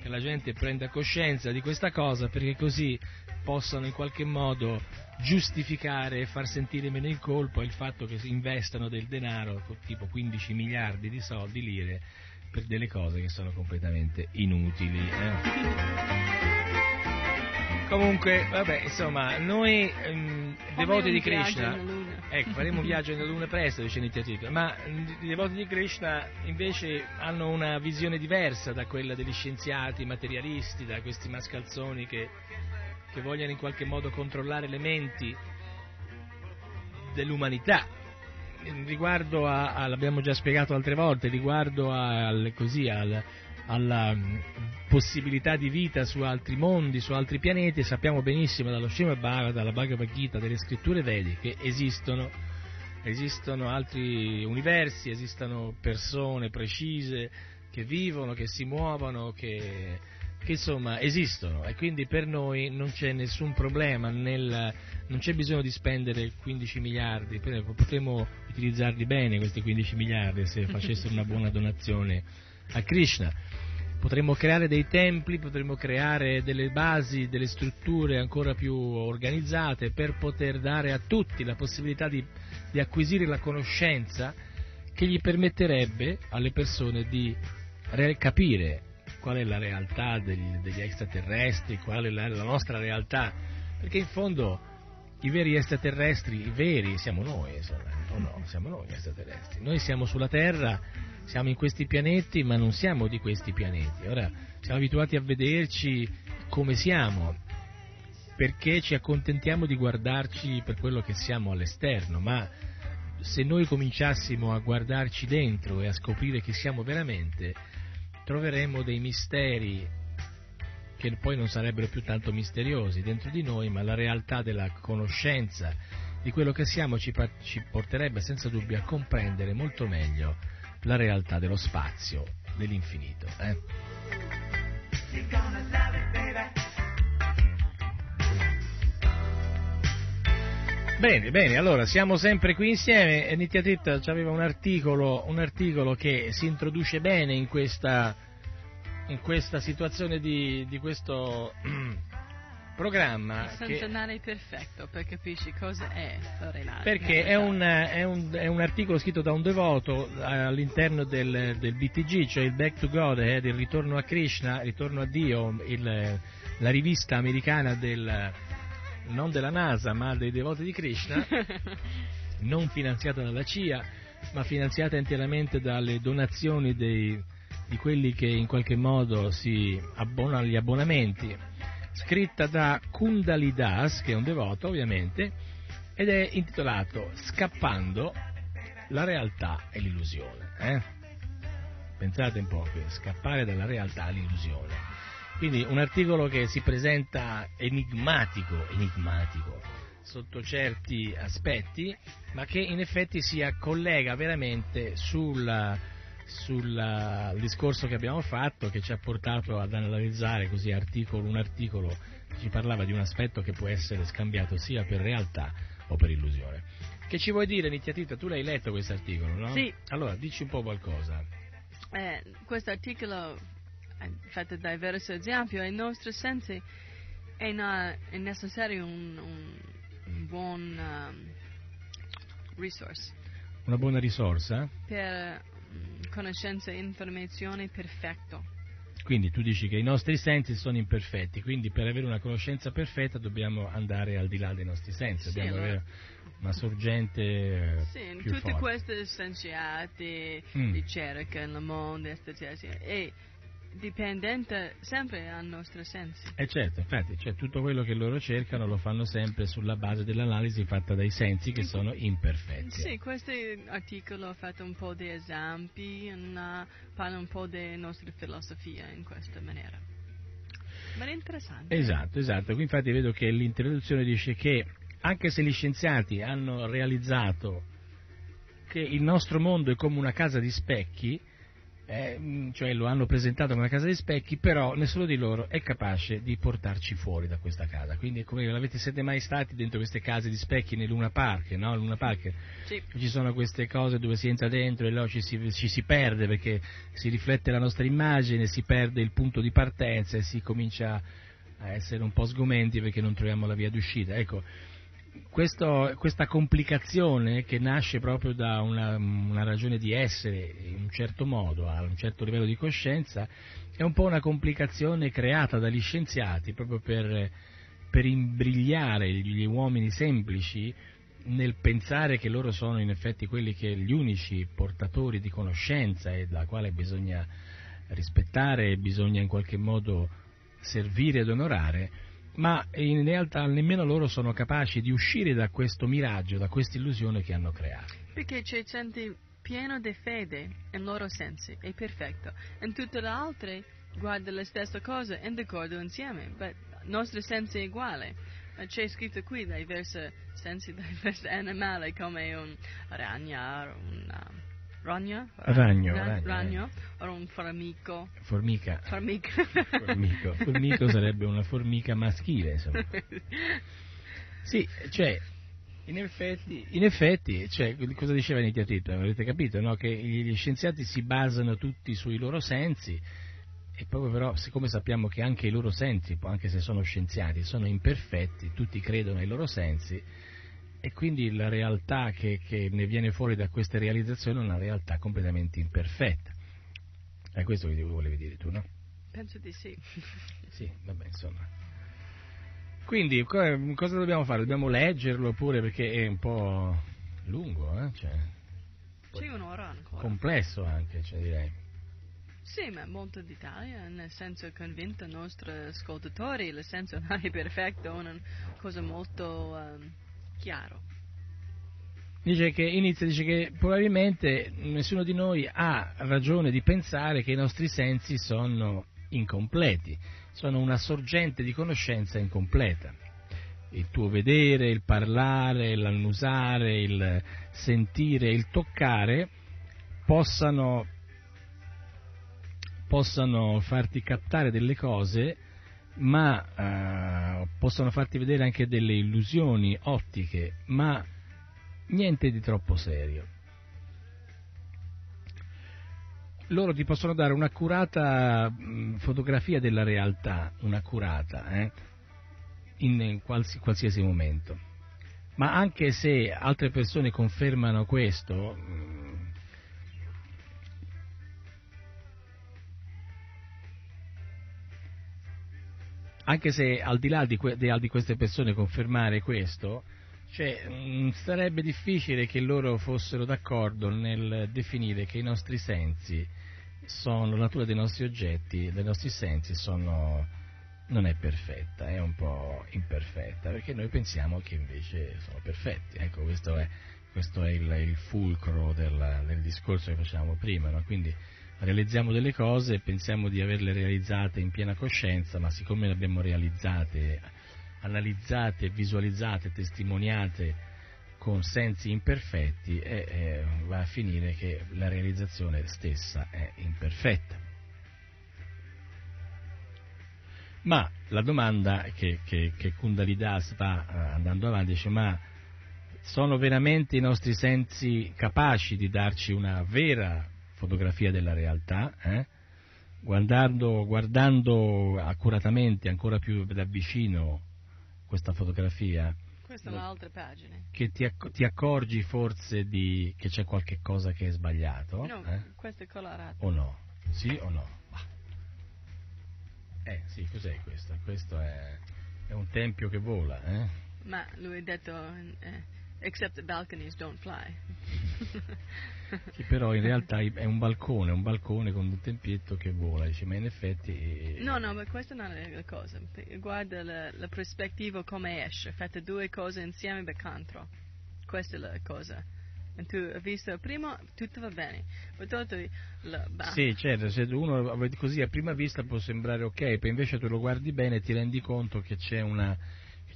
che la gente prenda coscienza di questa cosa perché così possano in qualche modo giustificare e far sentire meno in colpo il fatto che si investano del denaro, tipo 15 miliardi di soldi, lire, per delle cose che sono completamente inutili. Eh. Comunque, vabbè, insomma, noi ehm, devoti di Krishna, ecco, faremo un viaggio nella Luna presto, dice Nityatika, ma i devoti di Krishna invece hanno una visione diversa da quella degli scienziati materialisti, da questi mascalzoni che che vogliono in qualche modo controllare le menti dell'umanità. Riguardo a, l'abbiamo già spiegato altre volte, riguardo al, così, al, alla mm, possibilità di vita su altri mondi, su altri pianeti, sappiamo benissimo dallo Srimad Bhagavad, dalla Bhagavad Gita, delle scritture vedi che esistono, esistono altri universi, esistono persone precise che vivono, che si muovono, che che insomma esistono e quindi per noi non c'è nessun problema, nel, non c'è bisogno di spendere 15 miliardi, potremmo utilizzarli bene questi 15 miliardi se facessero una buona donazione a Krishna. Potremmo creare dei templi, potremmo creare delle basi, delle strutture ancora più organizzate per poter dare a tutti la possibilità di, di acquisire la conoscenza che gli permetterebbe alle persone di capire qual è la realtà degli, degli extraterrestri, qual è la, la, nostra realtà, perché in fondo i veri extraterrestri, i veri siamo noi, o no, siamo noi gli extraterrestri. Noi siamo sulla Terra, siamo in questi pianeti, ma non siamo di questi pianeti. Ora siamo abituati a vederci come siamo, perché ci accontentiamo di guardarci per quello che siamo all'esterno, ma se noi cominciassimo a guardarci dentro e a scoprire chi siamo veramente, troveremmo dei misteri che poi non sarebbero più tanto misteriosi dentro di noi, ma la realtà della conoscenza di quello che siamo ci, ci porterebbe senza dubbio a comprendere molto meglio la realtà dello spazio, dell'infinito. Eh? Bene, bene, allora siamo sempre qui insieme e Nitya Titta aveva un articolo, un articolo, che si introduce bene in questa, in questa situazione di, di questo programma. Il centenario che... perfetto per capisci cosa è Renata. Perché è un, è, un, è un, articolo scritto da un devoto all'interno del, del BTG, cioè il Back to God, eh, del ritorno a Krishna, ritorno a Dio, il, la rivista americana del non della NASA ma dei devoti di Krishna, non finanziata dalla CIA, ma finanziata interamente dalle donazioni dei, di quelli che in qualche modo si abbonano agli abbonamenti, scritta da Kundalidas, che è un devoto ovviamente, ed è intitolato Scappando la realtà e l'illusione. Eh? Pensate un po', scappare dalla realtà all'illusione. Quindi un articolo che si presenta enigmatico, enigmatico sotto certi aspetti, ma che in effetti si collega veramente sul discorso che abbiamo fatto, che ci ha portato ad analizzare così articolo, un articolo che ci parlava di un aspetto che può essere scambiato sia per realtà o per illusione. Che ci vuoi dire, Nitya Tu l'hai letto questo articolo, no? Sì. Allora, dici un po' qualcosa. Eh, questo articolo fatto diversi esempi, ai nostri sensi è, una, è necessario un, un, un buon um, resource. Una buona risorsa? Per um, conoscenza e informazione perfetto. Quindi tu dici che i nostri sensi sono imperfetti, quindi per avere una conoscenza perfetta dobbiamo andare al di là dei nostri sensi, sì, dobbiamo allora, avere una sorgente eh, sì, più tutte forte. queste scienziati, Mm. ricerche nel mondo, eccetera, eccetera, è dipendente sempre dai nostri sensi. Eh certo, infatti, cioè, tutto quello che loro cercano lo fanno sempre sulla base dell'analisi fatta dai sensi che sono imperfetti. Sì, questo articolo ha fatto un po' di esempi, una, parla un po' della nostra filosofia in questa maniera. Ma è interessante. Esatto, esatto. Qui infatti vedo che l'introduzione dice che anche se gli scienziati hanno realizzato che il nostro mondo è come una casa di specchi, eh, mh, cioè lo hanno presentato come una casa di specchi, però nessuno di loro è capace di portarci fuori da questa casa. Quindi, come avete siete mai stati dentro queste case di specchi nel Luna Park, no? Luna Park Sì. ci sono queste cose dove si entra dentro e là ci si, ci si perde perché si riflette la nostra immagine, si perde il punto di partenza e si comincia a essere un po' sgomenti perché non troviamo la via d'uscita. Ecco, questo- questa complicazione che nasce proprio da una, una ragione di essere in un certo modo, a un certo livello di coscienza, è un po' una complicazione creata dagli scienziati proprio per, per imbrigliare gli uomini semplici nel pensare che loro sono in effetti quelli che gli unici portatori di conoscenza e la quale bisogna rispettare bisogna in qualche modo servire ed onorare, ma in realtà nemmeno loro sono capaci di uscire da questo miraggio, da questa illusione che hanno creato. Perché ci senti pieno di fede in loro sensi, è perfetto. In tutte le altre guarda le stesse cose in d'accordo insieme, ma i nostri sensi è uguale. C'è scritto qui diversi sensi, diversi animali come un ragno, un uh, ragno, ragno, ragno, ragno o un formico. Formica. Formica. Formico. Formico sarebbe una formica maschile, insomma. Sì, cioè, in effetti, in effetti cioè, cosa diceva Nitiatito? Avete capito, no? Che gli scienziati si basano tutti sui loro sensi e proprio però, siccome sappiamo che anche i loro sensi, anche se sono scienziati, sono imperfetti, tutti credono ai loro sensi, e quindi la realtà che, che ne viene fuori da queste realizzazioni è una realtà completamente imperfetta. È questo che volevi dire tu, no? Penso di sì. Sì, vabbè, insomma. Quindi, cosa dobbiamo fare? Dobbiamo leggerlo pure perché è un po' lungo, eh? Cioè, sì, un'ora ancora. Complesso anche, cioè, direi. Sì, ma molto d'Italia, nel senso convinto i nostri ascoltatori, nel senso non è perfetto, è una cosa molto um, chiaro. Dice che, inizia, dice che probabilmente nessuno di noi ha ragione di pensare che i nostri sensi sono incompleti, sono una sorgente di conoscenza incompleta. Il tuo vedere, il parlare, l'annusare, il sentire, il toccare possano possano farti captare delle cose, ma uh, possono farti vedere anche delle illusioni ottiche, ma niente di troppo serio. Loro ti possono dare un'accurata mh, fotografia della realtà, un'accurata, eh, in quals- qualsiasi momento. Ma anche se altre persone confermano questo, mh, anche se al di là di, que- di queste persone confermare questo, cioè, mh, mm, sarebbe difficile che loro fossero d'accordo nel definire che i nostri sensi sono, la natura dei nostri oggetti, dei nostri sensi sono, non è perfetta, è un po' imperfetta, perché noi pensiamo che invece sono perfetti. Ecco, questo è, questo è il, il, fulcro del, del, discorso che facevamo prima, no? quindi realizziamo delle cose e pensiamo di averle realizzate in piena coscienza, ma siccome le abbiamo realizzate, analizzate, visualizzate, testimoniate con sensi imperfetti, eh, eh, va a finire che la realizzazione stessa è imperfetta. Ma la domanda che, che, che Kundalidas sta eh, andando avanti dice ma sono veramente i nostri sensi capaci di darci una vera fotografia della realtà, eh? guardando, guardando, accuratamente, ancora più da vicino questa fotografia. Queste sono altre pagine. Che ti, ti accorgi forse di, che c'è qualche cosa che è sbagliato? No, eh? questo è colorato. O no? Sì o no? Eh sì, cos'è questo? Questo è, è un tempio che vola, eh? Ma lui ha detto, eh, except the balconies don't fly. Sì, però in realtà è un balcone, un balcone con un tempietto che vola, dice, ma in effetti... No, no, ma questa non è la cosa. Guarda la, la prospettiva come esce, fate due cose insieme per contro. Questa è la cosa. E tu hai visto prima, tutto va bene. Poi la, sì, certo, se uno così a prima vista può sembrare ok, poi invece tu lo guardi bene e ti rendi conto che c'è una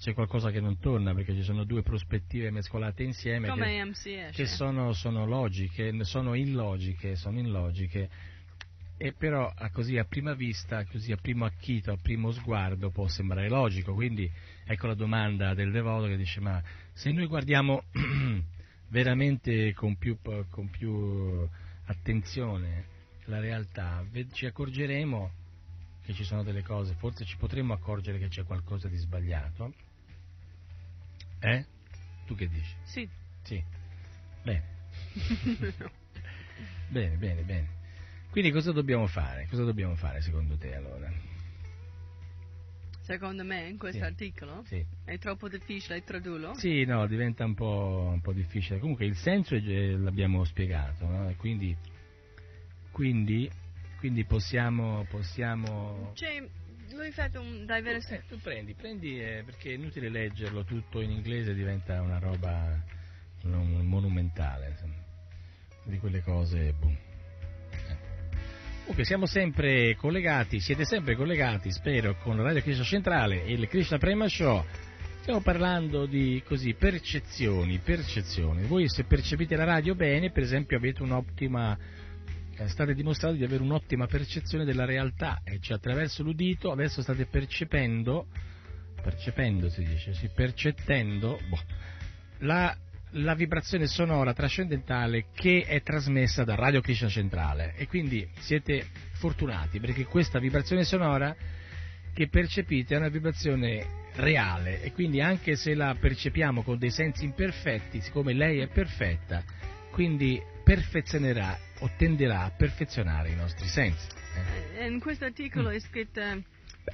c'è qualcosa che non torna perché ci sono due prospettive mescolate insieme Come che, che sono, sono, logiche, sono illogiche, sono illogiche. E però a, così a prima vista, così a primo acchito, a primo sguardo può sembrare logico, quindi ecco la domanda del devoto che dice ma se noi guardiamo veramente con più, con più attenzione la realtà, ci accorgeremo che ci sono delle cose, forse ci potremmo accorgere che c'è qualcosa di sbagliato eh? Tu che dici? Sì. Sì. Bene. bene, bene, bene. Quindi cosa dobbiamo fare? Cosa dobbiamo fare secondo te allora? Secondo me in questo sì. articolo sì. è troppo difficile tradurlo? Sì, no, diventa un po', un po difficile. Comunque il senso è, l'abbiamo spiegato, no? quindi, quindi, quindi possiamo, possiamo... C'è lui fatto un diverso... Eh, tu prendi, prendi eh, perché è inutile leggerlo tutto in inglese, diventa una roba non, monumentale, insomma, di quelle cose... Boom. Comunque siamo sempre collegati, siete sempre collegati, spero, con Radio Krishna Centrale e il Krishna Prema Show. Stiamo parlando di così, percezioni, percezioni. Voi se percepite la radio bene, per esempio, avete un'ottima state dimostrando di avere un'ottima percezione della realtà, e cioè attraverso l'udito adesso state percependo, percependo si dice, sì, percettendo boh, la, la, vibrazione sonora trascendentale che è trasmessa da Radio Krishna Centrale. E quindi siete fortunati perché questa vibrazione sonora che percepite è una vibrazione reale. E quindi anche se la percepiamo con dei sensi imperfetti, siccome lei è perfetta, quindi perfezionerà o tenderà a perfezionare i nostri sensi. Eh. In questo articolo mm. è scritto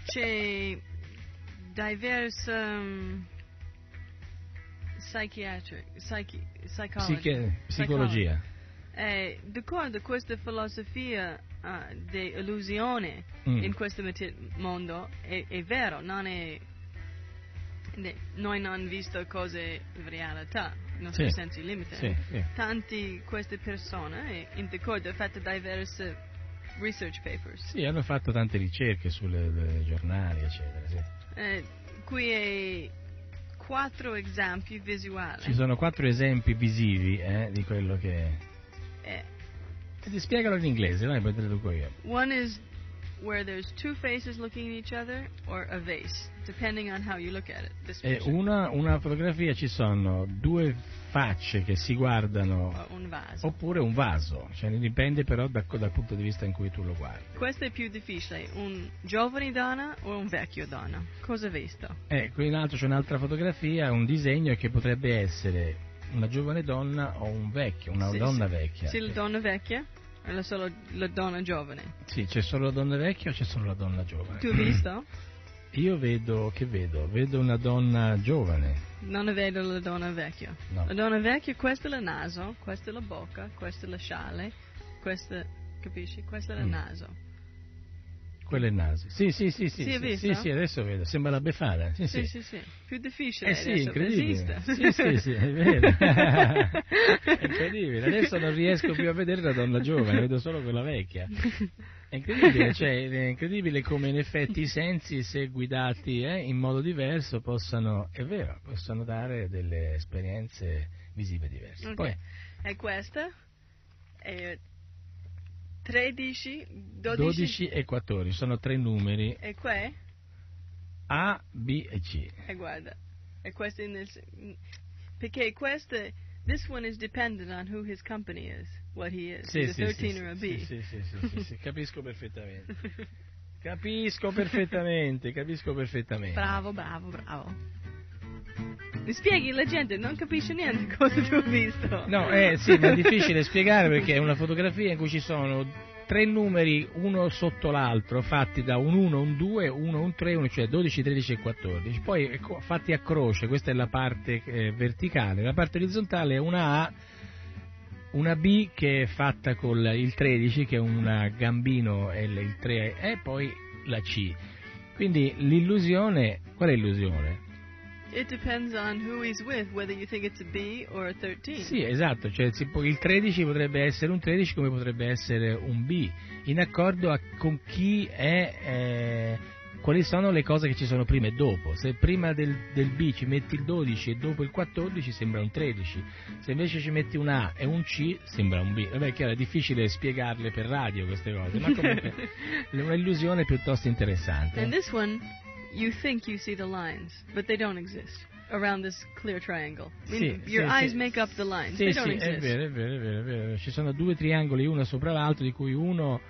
c'è diverse um, psychiatric, psychi, Psiche, psicologia. Eh, d'accordo, questa filosofia uh, di illusione mm. in questo mondo è, è vero, non è noi non abbiamo visto cose in realtà, i nostri sì. sensi limitati. Sì, sì. Tanti queste persone in d'accordo hanno fatto diverse research papers. Sì, hanno fatto tante ricerche sui giornali, eccetera. Sì. Eh, qui è quattro esempi visuali. Ci sono quattro esempi visivi eh, di quello che... Eh. Ti spiegalo in inglese, vai, poi te lo dico io. One is where there's two faces looking at each other or a vase, depending on how you look at it. E una, una, fotografia ci sono due facce che si guardano un oppure un vaso, cioè dipende però da, dal punto di vista in cui tu lo guardi. Questo è più difficile, un giovane donna o un vecchio donna? Cosa hai visto? Eh, qui in alto c'è un'altra fotografia, un disegno che potrebbe essere una giovane donna o un vecchio, una sì, donna sì. vecchia. Sì, la donna vecchia? È solo la donna giovane? Sì, c'è solo la donna vecchia o c'è solo la donna giovane? Tu hai visto? Io vedo, che vedo? Vedo una donna giovane. Non vedo la donna vecchia. No. La donna vecchia, questo è il naso, questa è la bocca, questo è la sciale, questa, capisci? Questo è il mm. naso. Quello è il naso. Sì, sì, sì, sì. Sì, sì, sì, adesso vedo. Sembra la Befana. Sì, sì, sì. sì, Più difficile eh sì, adesso. incredibile. Sì, sì, sì, è vero. è incredibile. Adesso non riesco più a vedere la donna giovane, vedo solo quella vecchia. È incredibile, cioè, è incredibile come in effetti i sensi, se guidati eh, in modo diverso, possano, è vero, possono dare delle esperienze visive diverse. Okay. Poi, e questa? È 13, 12, 12 e 14, sono tre numeri. E qua? A, B e C. E guarda, e questo è nel, perché questo, this one is dependent on who his company is, what he is, sì, sì, 13 sì, or a B. Sì, sì, sì, sì, sì, capisco perfettamente. Capisco perfettamente, capisco perfettamente. Bravo, bravo, bravo. Mi spieghi la gente non capisce niente cosa tu hai visto. No, eh, sì, ma è difficile spiegare perché è una fotografia in cui ci sono tre numeri uno sotto l'altro fatti da un 1, un 2, 1, un 3, 1, cioè 12, 13 e 14. Poi ecco, fatti a croce, questa è la parte eh, verticale, la parte orizzontale è una A, una B che è fatta con il 13 che è un gambino il 3 e poi la C. Quindi l'illusione, qual è l'illusione? It depends on who he's with, whether you think it's a B or a 13. Sì, esatto, cioè il 13 potrebbe essere un 13 come potrebbe essere un B, in accordo a, con chi è, eh, quali sono le cose che ci sono prima e dopo. Se prima del, del, B ci metti il 12 e dopo il 14 sembra un 13, se invece ci metti un A e un C sembra un B. Vabbè, chiaro, è difficile spiegarle per radio queste cose, ma comunque è un'illusione piuttosto interessante. And this one you think you see the lines, but they don't exist around this clear triangle. I mean, sì, your sì, eyes sì. make up the lines. Sì, they don't è exist. vero, è vero, è vero, è vero. Ci sono due triangoli uno sopra l'altro, di cui uno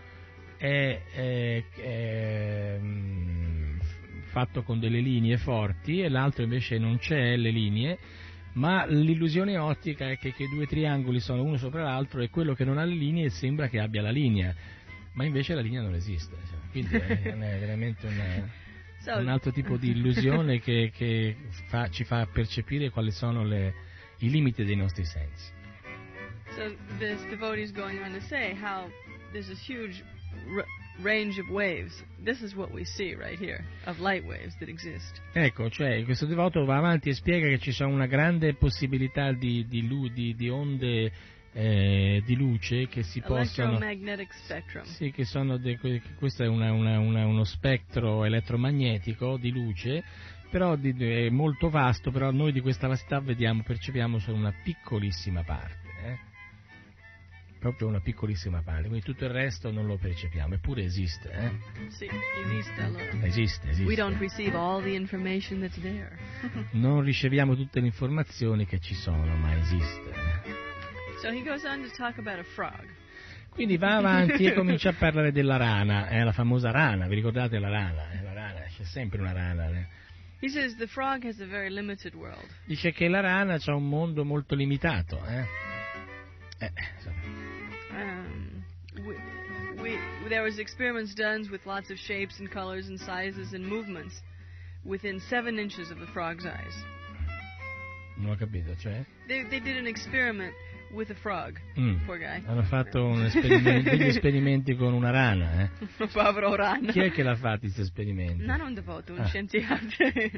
è, è, è mm, fatto con delle linee forti e l'altro invece non c'è le linee. Ma l'illusione ottica è che, che i due triangoli sono uno sopra l'altro e quello che non ha le linee sembra che abbia la linea, ma invece la linea non esiste. Cioè, quindi è, è veramente una, So, un altro tipo di illusione che, che fa, ci fa percepire quali sono le, i limiti dei nostri sensi. So this devotee is going on to say how there's this huge range of waves. This is what we see right here, of light waves that exist. Ecco, cioè questo devoto va avanti e spiega che ci sono una grande possibilità di, di, di, di onde eh, di luce che si possono... Sì, che sono de- questo è una, una, una, uno spettro elettromagnetico di luce però è molto vasto, però noi di questa vastità vediamo, percepiamo solo una piccolissima parte. Eh? Proprio una piccolissima parte, quindi tutto il resto non lo percepiamo, eppure esiste. Eh? Sì, esiste allora. Esiste, esiste. Non riceviamo tutte le informazioni che ci sono, ma esiste. So he goes on to talk about a frog. Quindi va avanti e comincia a parlare della rana, eh, la famosa rana, vi ricordate la rana? Eh, la rana, c'è sempre una rana. Eh. He says the frog has a very limited world. Dice che la rana ha un mondo molto limitato. Eh? Eh, um, we, we, there was experiments done with lots of shapes and colors and sizes and movements within seven inches of the frog's eyes. Non ho capito, cioè? They, they did an experiment with a frog. Mm. Poor guy. Hanno fatto un esperimento, degli esperimenti con una rana, eh? Povero rana. Chi è che l'ha fatto questi esperimenti? Non un devoto, un ah. scienziato.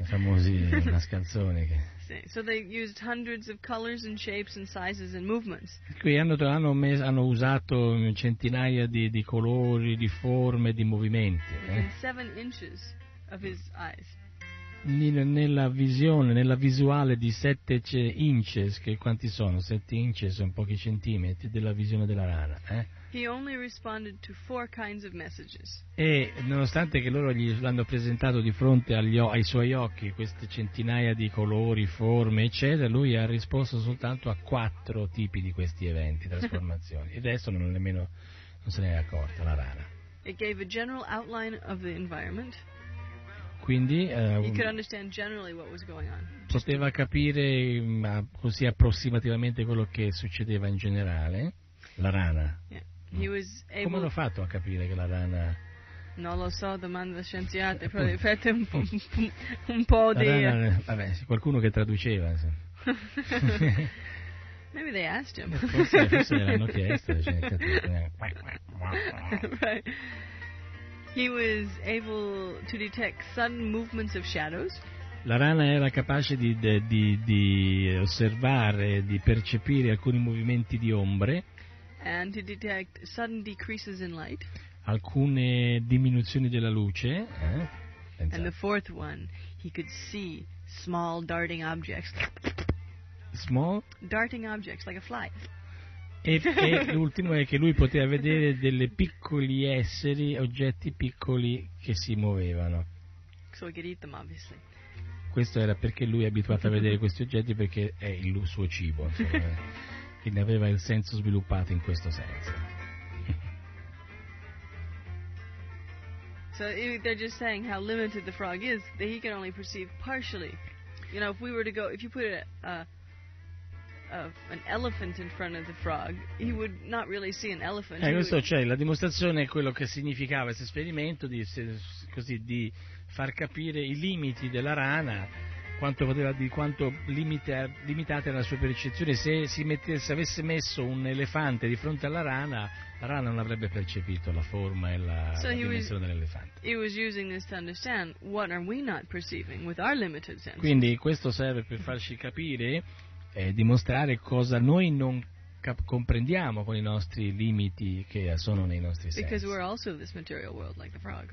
Famosi mascalzoni che... So they used hundreds of colors and shapes and sizes and movements. Qui hanno, hanno, mes, hanno usato centinaia di, di, colori, di forme, di movimenti. Within eh? seven inches of his eyes nella visione, nella visuale di 7 inches, che quanti sono? 7 inches sono pochi centimetri della visione della rana. Eh? E nonostante che loro gli l'hanno presentato di fronte agli, ai suoi occhi queste centinaia di colori, forme, eccetera, lui ha risposto soltanto a quattro tipi di questi eventi, trasformazioni. e adesso non, nemmeno, non se ne è accorta la rana. It gave a general outline of the environment quindi eh, poteva capire ma, così approssimativamente quello che succedeva in generale. La rana. Yeah. Mm. Come hanno fatto a capire che la rana... Non lo so, domanda scienziate, però fate un, po', un po' di... Rana, vabbè, qualcuno che traduceva. Maybe they asked him. Forse, forse l'hanno chiesto. Cioè, right. He was able to detect sudden movements of shadows. La rana era capace di, di, di osservare, di percepire alcuni movimenti di ombre. And to detect sudden decreases in light. Alcune diminuzioni della luce. Eh? And the fourth one, he could see small darting objects. Small? Darting objects, like a fly. E, e l'ultimo è che lui poteva vedere delle piccoli esseri, oggetti piccoli che si muovevano. So them, Questo era perché lui è abituato a vedere questi oggetti perché è il suo cibo, insomma, quindi aveva il senso sviluppato in questo senso. So they're just saying how limited the frog is, that he can only perceive partially. You know, if we were to go, if you put a, a uh, an elephant in front of the frog, he would not really see an elephant. Eh, questo cioè, la dimostrazione è quello che significava questo esperimento di, così, di far capire i limiti della rana, quanto, poteva, di quanto limita, limitata era la sua percezione. Se, mette, se, avesse messo un elefante di fronte alla rana, la rana non avrebbe percepito la forma e la, so la dimensione dell'elefante. Quindi questo serve per farci capire eh, dimostrare cosa noi non cap- comprendiamo con i nostri limiti che sono nei nostri sensi. Like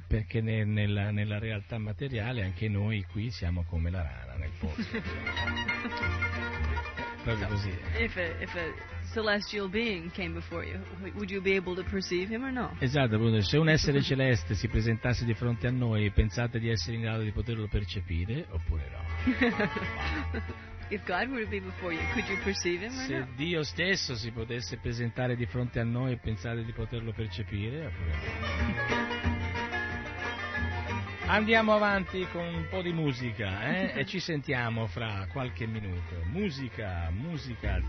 Perché ne- nella, nella, realtà materiale anche noi qui siamo come la rana nel pozzo. Proprio così. If a, if a celestial being came before you, would you be able to perceive him or no? Esatto, se un essere celeste si presentasse di fronte a noi, pensate di essere in grado di poterlo percepire oppure no? If God were to be before you, could you perceive him Se? Dio stesso si potesse presentare di fronte a noi e pensare di poterlo percepire, Andiamo avanti con un po' di musica eh? e ci sentiamo fra qualche minuto. Musica, musica.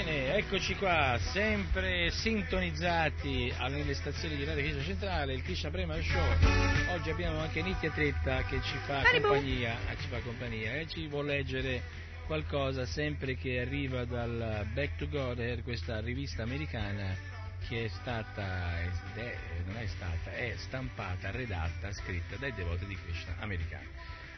Eccoci qua, sempre sintonizzati nelle stazioni di Radio Chiesa Centrale, il Krishna Prema Show. Oggi abbiamo anche Nitya Tretta che ci fa compagnia, eh, ci fa compagnia e ci vuole leggere qualcosa sempre che arriva dal Back to God, questa rivista americana che è stata, è, non è stata, è stampata, redatta, scritta dai devoti di Krishna americani.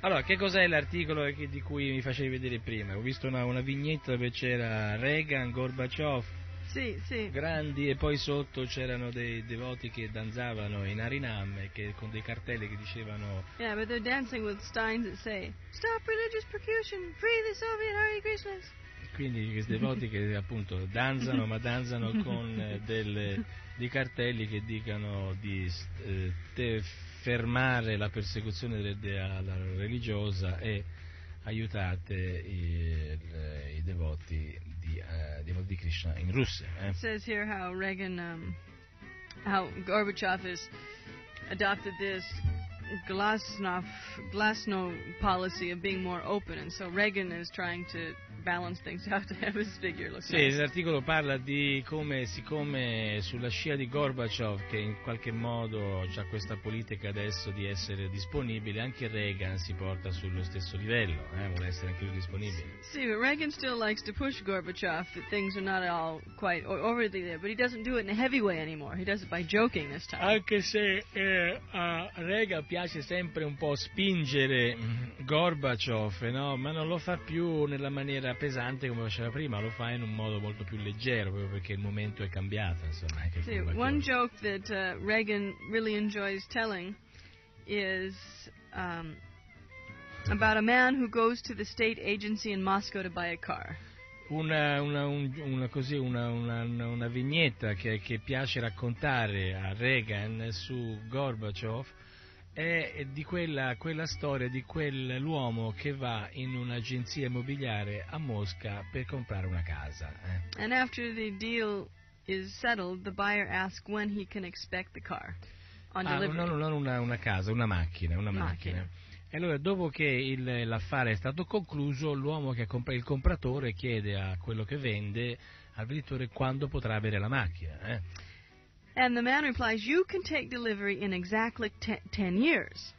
Allora, che cos'è l'articolo di cui mi facevi vedere prima? Ho visto una, una vignetta dove c'era Reagan, Gorbaciov, sì, sì. grandi e poi sotto c'erano dei devoti che danzavano in Harinam che, con dei cartelli che dicevano Yeah, but they're dancing with signs that say Stop religious persecution, free the Soviet Hare Krishnas. Quindi questi devoti che appunto danzano, ma danzano con eh, delle, dei cartelli che dicano di eh, fermare la persecuzione religiosa e aiutate i, i devoti, di, uh, devoti di Krishna in Russia. Eh. Says here how Reagan, um, how Gorbachev has adopted this glasnost, glasnost policy of being more open, and so Reagan is trying to balance things out to have his figure look Sì, nice. l'articolo parla di come, siccome sulla scia di Gorbaciov, che in qualche modo ha questa politica adesso di essere disponibile, anche Reagan si porta sullo stesso livello, eh, vuole essere anche lui disponibile. See, but Reagan still likes to push Gorbachev that things are not all quite overly there, but he doesn't do it in a heavy way anymore. He does it by joking this time. Anche se eh, a Reagan piace sempre un po' spingere mm, Gorbaciov, no? ma non lo fa più nella maniera pesante come faceva prima, lo fa in un modo molto più leggero, proprio perché il momento è cambiato. Insomma, qualche- one joke that uh, Reagan really enjoys telling is um, about a man who goes to the state agency in Moscow to buy a car. Una, una- un- una così, una, una- una vignetta che, che piace raccontare a Reagan su Gorbaciov è di quella, quella storia di quell'uomo che va in un'agenzia immobiliare a Mosca per comprare una casa. eh. And after the deal is settled, the buyer asks when he can expect the car on Ah, delivery. non, non una, una casa, una macchina, una macchina. Macchina. E allora dopo che il- l'affare è stato concluso, l'uomo che compra, il compratore chiede a quello che vende, al venditore, quando potrà avere la macchina. eh. And the man replies, You can take delivery in exactly te- 10 years.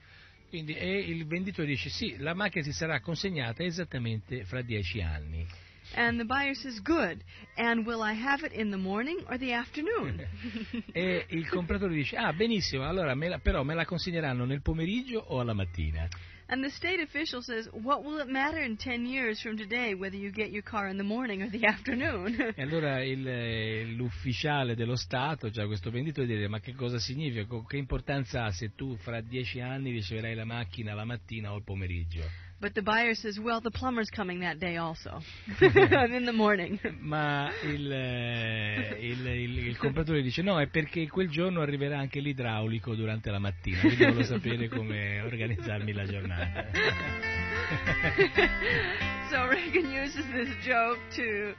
Quindi, e il venditore dice sì, la macchina si sarà consegnata esattamente fra dieci anni. And the buyer says, Good. And will I have it in the morning or the afternoon? E il compratore dice ah benissimo, allora me la- però me la consegneranno nel pomeriggio o alla mattina? and the state official says, What will it matter in 10 years from today whether you get your car in the morning or the afternoon? E allora il- eh, l'ufficiale dello Stato, cioè questo venditore, dice ma che cosa significa? Che importanza ha se tu fra dieci anni riceverai la macchina la mattina o il pomeriggio? But the buyer says, Well, the plumber's coming that day also. in the morning. Ma il, eh, il- il- il compratore dice no, è perché quel giorno arriverà anche l'idraulico durante la mattina, quindi voglio sapere come organizzarmi la giornata. so Reagan uses this joke to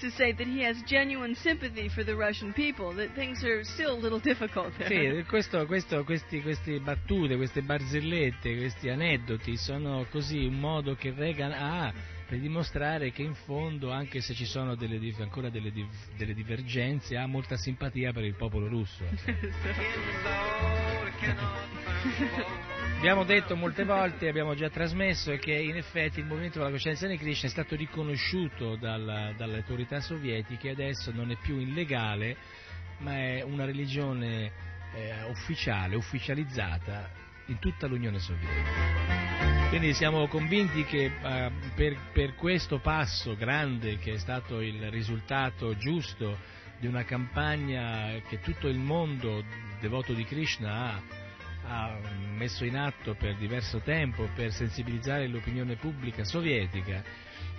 to say that he has genuine sympathy for the Russian people, that things are still a little difficult there. Sì, questo, questo, questi, queste battute, queste barzellette, questi aneddoti sono così un modo che Reagan ha per dimostrare che in fondo, anche se ci sono delle ancora delle, delle divergenze, ha molta simpatia per il popolo russo. Abbiamo detto molte volte, abbiamo già trasmesso, che in effetti il movimento della coscienza di Krishna è stato riconosciuto dalla- dalle autorità sovietiche e adesso non è più illegale, ma è una religione eh, ufficiale, ufficializzata in tutta l'Unione Sovietica. Quindi siamo convinti che eh, per, per questo passo grande che è stato il risultato giusto di una campagna che tutto il mondo devoto di Krishna ha, ha messo in atto per diverso tempo per sensibilizzare l'opinione pubblica sovietica,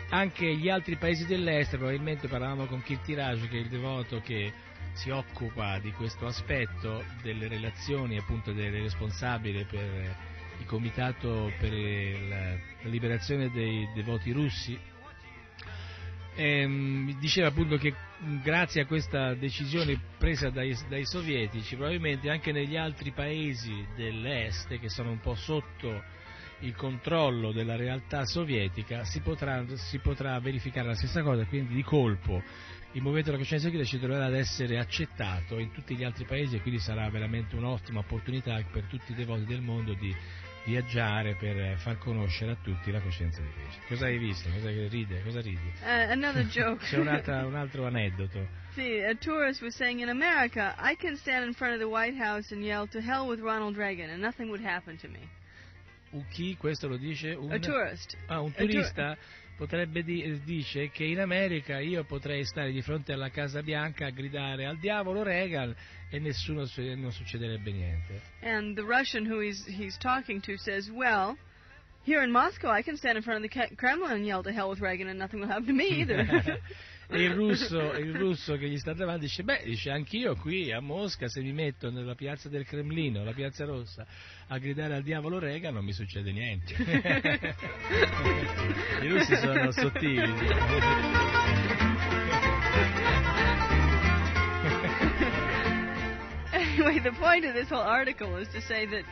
anche gli altri paesi dell'est, probabilmente parlavamo con Kirtiraj che è il devoto che si occupa di questo aspetto delle relazioni appunto delle responsabili per il comitato per la, liberazione dei devoti russi. Ehm, diceva appunto che grazie a questa decisione presa dai, dai sovietici probabilmente anche negli altri paesi dell'est che sono un po' sotto il controllo della realtà sovietica si potrà, si potrà verificare la stessa cosa quindi di colpo il movimento della coscienza critica ci troverà ad essere accettato in tutti gli altri paesi e quindi sarà veramente un'ottima opportunità per tutti i devoti del mondo di viaggiare per far conoscere a tutti la coscienza di Krishna. Cosa hai visto? Cosa ride? Cosa ridi? Uh, another joke. C'è un altro aneddoto. See, a tourist was saying in America, I can stand in front of the White House and yell to hell with Ronald Reagan and nothing would happen to me. Un chi? Questo lo dice un, A tourist. ah, un A tour- turista potrebbe di- dice che in America io potrei stare di fronte alla Casa Bianca a gridare al diavolo Reagan e nessuno su- non succederebbe niente. And the Russian who he's he's talking to says, "Well, here in Moscow, I can stand in front of the Kremlin and yell to hell with Reagan, and nothing will happen to me either." e il russo, il russo che gli sta davanti dice, beh, dice, anch'io qui a Mosca se mi metto nella piazza del Cremlino, la piazza rossa, a gridare al diavolo Reagan non mi succede niente. I russi sono sottili. anyway, the point of this whole article is to say that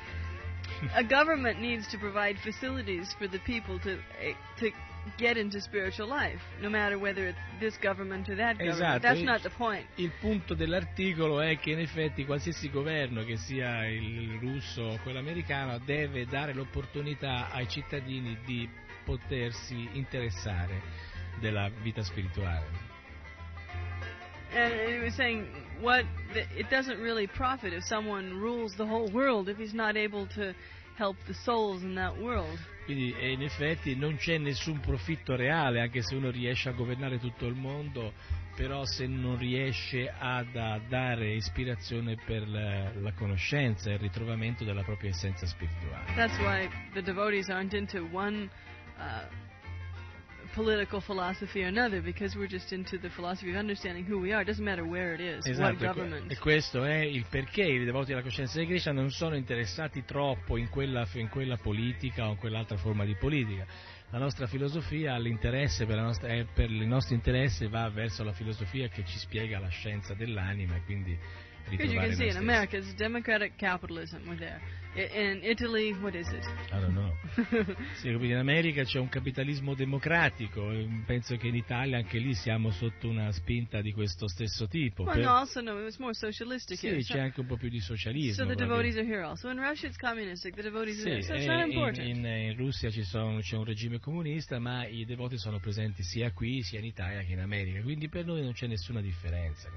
a government needs to provide facilities for the people to eh, to get into spiritual life, no matter whether it's this government or that government. Esatto, That's not the point. Il punto dell'articolo è che in effetti qualsiasi governo, che sia il russo o quello americano, deve dare l'opportunità ai cittadini di potersi interessare della vita spirituale. And he was saying, what the, it doesn't really profit if someone rules the whole world if he's not able to help the souls in that world. Quindi eh, in effetti non c'è nessun profitto reale, anche se uno riesce a governare tutto il mondo, però se non riesce ad, a dare ispirazione per la, la conoscenza e il ritrovamento della propria essenza spirituale. That's why the devotees aren't into one uh, political philosophy or another, because we're just into the philosophy of understanding who we are. It doesn't matter where it is, what Esatto, que- government. e questo è il perché i devoti della coscienza di Krishna non sono interessati troppo in quella, in quella politica o in quell'altra forma di politica. La nostra filosofia, l'interesse per, nostra- eh, per il nostro interesse va verso la filosofia che ci spiega la scienza dell'anima e quindi Because you ritrovare can see noi in. America, it's democratic capitalism. We're there. In Italy, what is it? I don't know. Sì, in America c'è un capitalismo democratico, penso che in Italia anche lì siamo sotto una spinta di questo stesso tipo. well, Per- no, also no, it was more socialistic Sì, here. c'è anche un po' più di socialismo. So the devotees are here also. In Russia, it's communistic. The devotees Sì, are there. So it's not in, important. in- in Russia ci sono- c'è un regime comunista, ma i devoti sono presenti sia qui, sia in Italia che in America, quindi per noi non c'è nessuna differenza.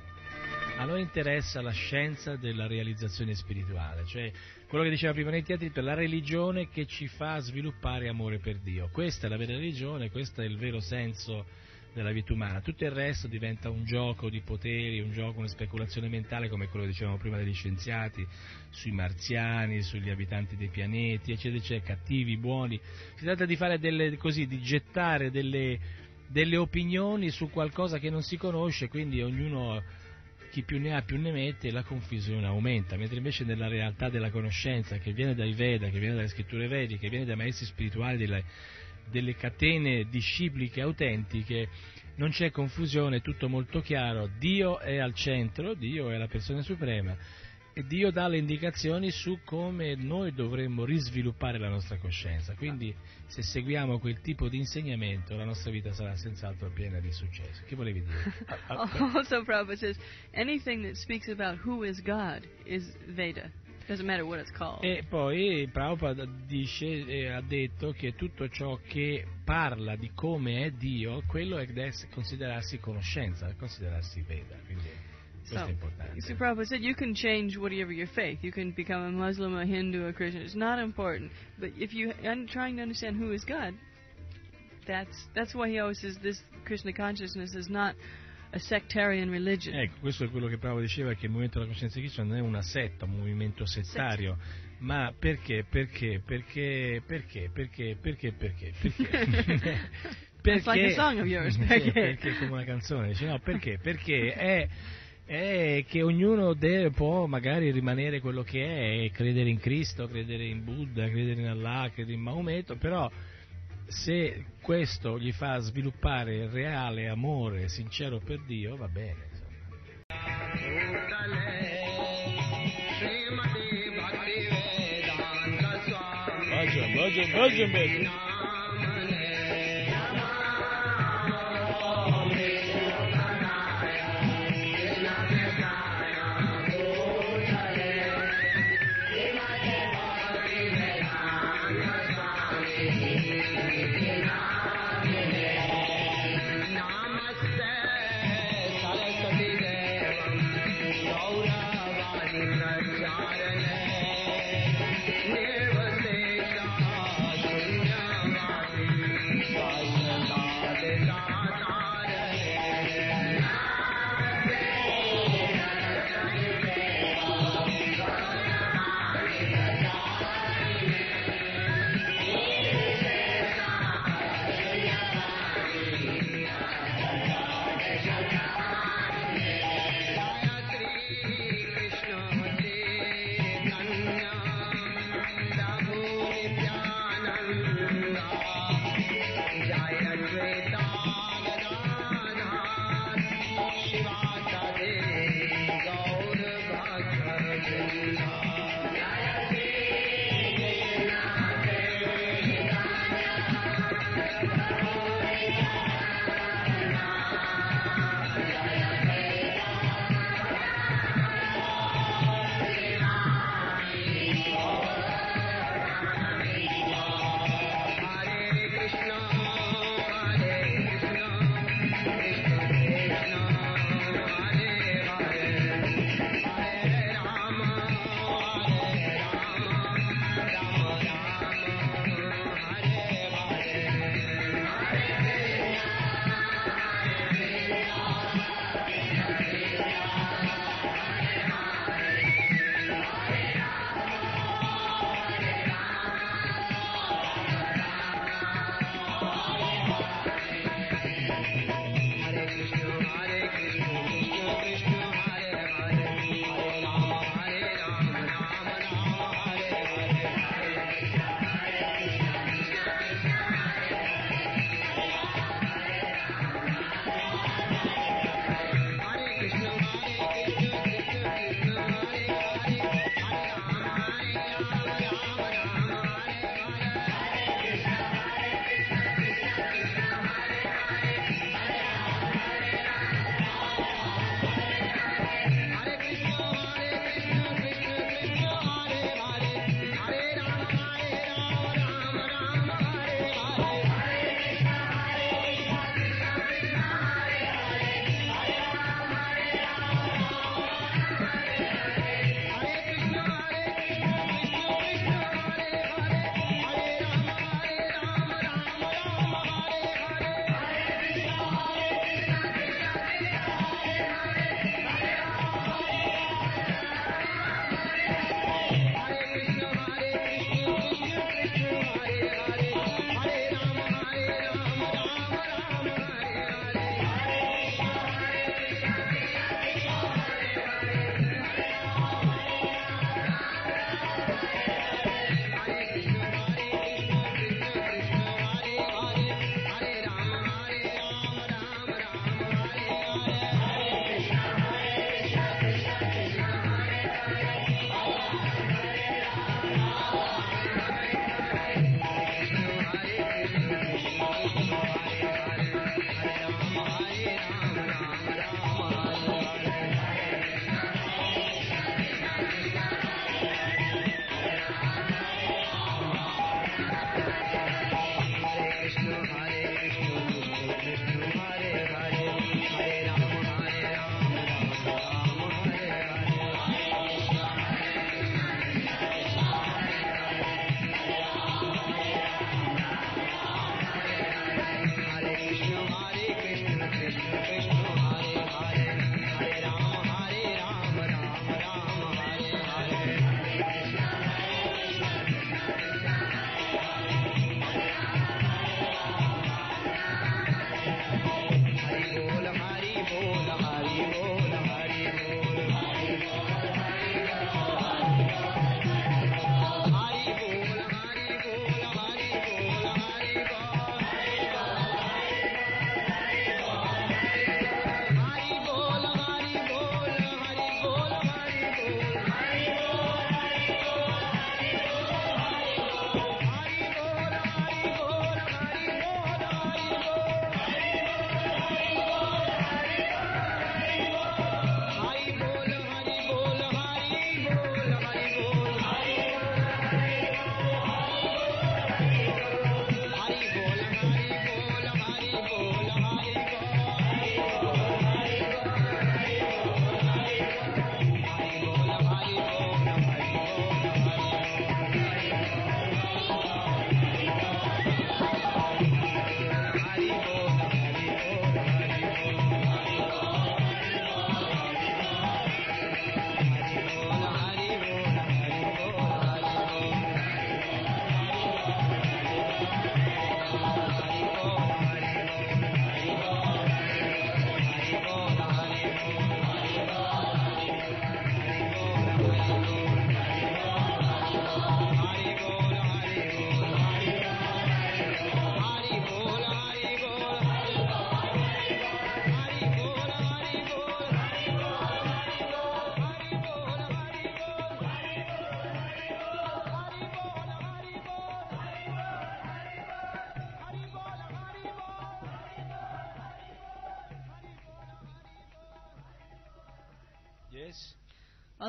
A noi interessa la scienza della realizzazione spirituale, cioè quello che diceva prima nei teatri, per la religione che ci fa sviluppare amore per Dio. Questa è la vera religione, questo è il vero senso della vita umana. Tutto il resto diventa un gioco di poteri, un gioco, una speculazione mentale come quello che dicevamo prima degli scienziati, sui marziani, sugli abitanti dei pianeti, eccetera, eccetera, cattivi, buoni. Si tratta di fare delle, così, di gettare delle, delle opinioni su qualcosa che non si conosce, quindi ognuno, chi più ne ha più ne mette, la confusione aumenta, mentre invece nella realtà della conoscenza che viene dai Veda, che viene dalle scritture vediche, che viene dai maestri spirituali, delle, delle catene discipliche autentiche, non c'è confusione, è tutto molto chiaro, Dio è al centro, Dio è la persona suprema Dio dà le indicazioni su come noi dovremmo risviluppare la nostra coscienza. Quindi se seguiamo quel tipo di insegnamento la nostra vita sarà senz'altro piena di successo. Che volevi dire? Also, Prabhupada says anything that speaks about who is God is Veda. Doesn't matter what it's called. E poi Prabhupada dice, eh, ha detto che tutto ciò che parla di come è Dio, quello è considerarsi conoscenza, considerarsi Veda. Quindi questo So, è importante. So Prabhupada said you can change whatever your faith. You can become a Muslim, a Hindu, a Christian. It's not important. But if you are trying to understand who is God, that's that's why he always says this Krishna consciousness is not a sectarian religion. Ecco, questo è quello che Prabhupada diceva, che il movimento della coscienza di Cristo non è una setta, un movimento settario. Ma perché? Perché? Perché? Perché? Perché? Perché? Perché? Perché? It's like a song of yours, perché? perché come una canzone. Dice, no, perché? Perché è, è che ognuno deve, può magari rimanere quello che è, e credere in Cristo, credere in Buddha, credere in Allah, credere in Maometto, però se questo gli fa sviluppare reale amore sincero per Dio, va bene. insomma. Bhajan, bhajan,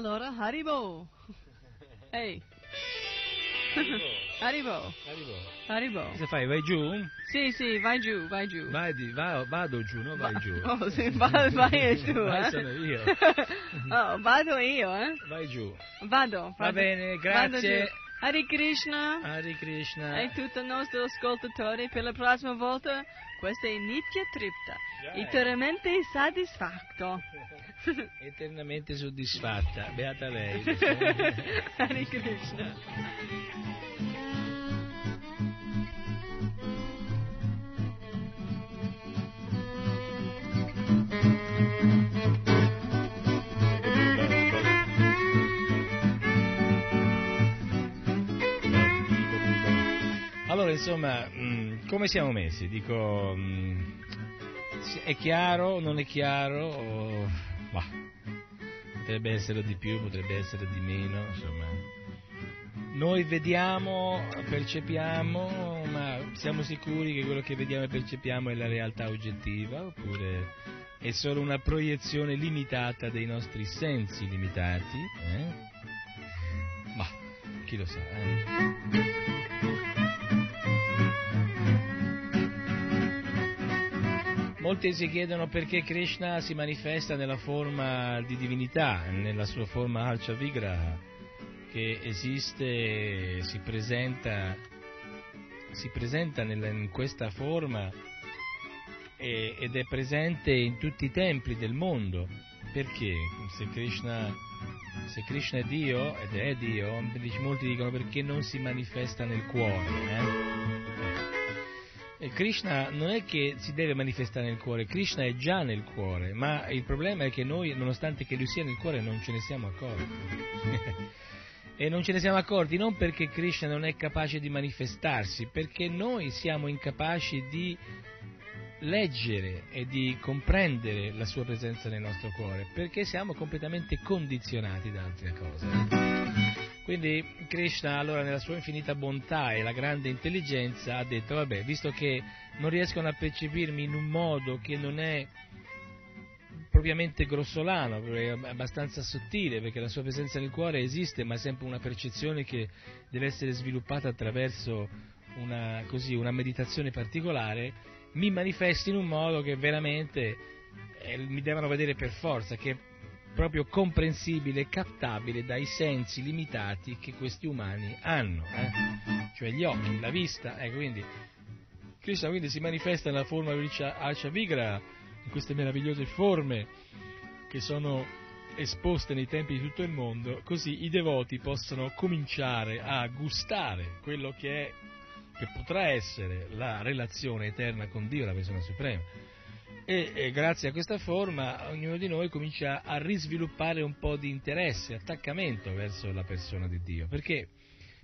Allora, Haribo! Ehi! Haribo! Haribo! Cosa fai? Vai giù? Sì, sì, vai giù, vai giù. Vai di, va- vado giù, no? Vai Va- giù. Oh, sì, vai, vai giù, Vai, eh. sono io. oh, vado io, eh. Vai giù. Vado. Va vado. bene, Vado grazie. Hare Krishna. Hare Krishna. E tutti i nostri ascoltatori, per la prossima volta, questa è Nitya Tripta, Jai. eternamente soddisfatto. Eternamente soddisfatta. Beata lei. Hare Krishna. Allora, insomma, mh, come siamo messi? Dico, mh, si- è chiaro, non è chiaro? O- bah, potrebbe essere di più, potrebbe essere di meno, insomma. Noi vediamo, percepiamo, ma siamo sicuri che quello che vediamo e percepiamo è la realtà oggettiva oppure è solo una proiezione limitata dei nostri sensi limitati? Eh? Ma chi lo sa? eh? Molti si chiedono perché Krishna si manifesta nella forma di divinità, nella sua forma Alcha Vigraha, che esiste, si presenta, si presenta nella- in questa forma e- ed è presente in tutti i templi del mondo. Perché? Se Krishna, se Krishna è Dio, ed è Dio, molti dicono perché non si manifesta nel cuore. eh? Krishna non è che si deve manifestare nel cuore, Krishna è già nel cuore, ma il problema è che noi, nonostante che lui sia nel cuore, non ce ne siamo accorti. e non ce ne siamo accorti non perché Krishna non è capace di manifestarsi, perché noi siamo incapaci di leggere e di comprendere la sua presenza nel nostro cuore, perché siamo completamente condizionati da altre cose. Quindi Krishna allora nella sua infinita bontà e la grande intelligenza ha detto vabbè, visto che non riescono a percepirmi in un modo che non è propriamente grossolano, è abbastanza sottile, perché la sua presenza nel cuore esiste, ma è sempre una percezione che deve essere sviluppata attraverso una, così, una meditazione particolare, mi manifesti in un modo che veramente eh, mi devono vedere per forza, che proprio comprensibile e captabile dai sensi limitati che questi umani hanno, eh? cioè gli occhi, la vista, ecco quindi Krishna quindi si manifesta nella forma di Alcha Vigra, in queste meravigliose forme che sono esposte nei templi di tutto il mondo, così i devoti possono cominciare a gustare quello che è che potrà essere la relazione eterna con Dio, la persona suprema. E, e, grazie a questa forma ognuno di noi comincia a risviluppare un po' di interesse, attaccamento verso la persona di Dio. Perché?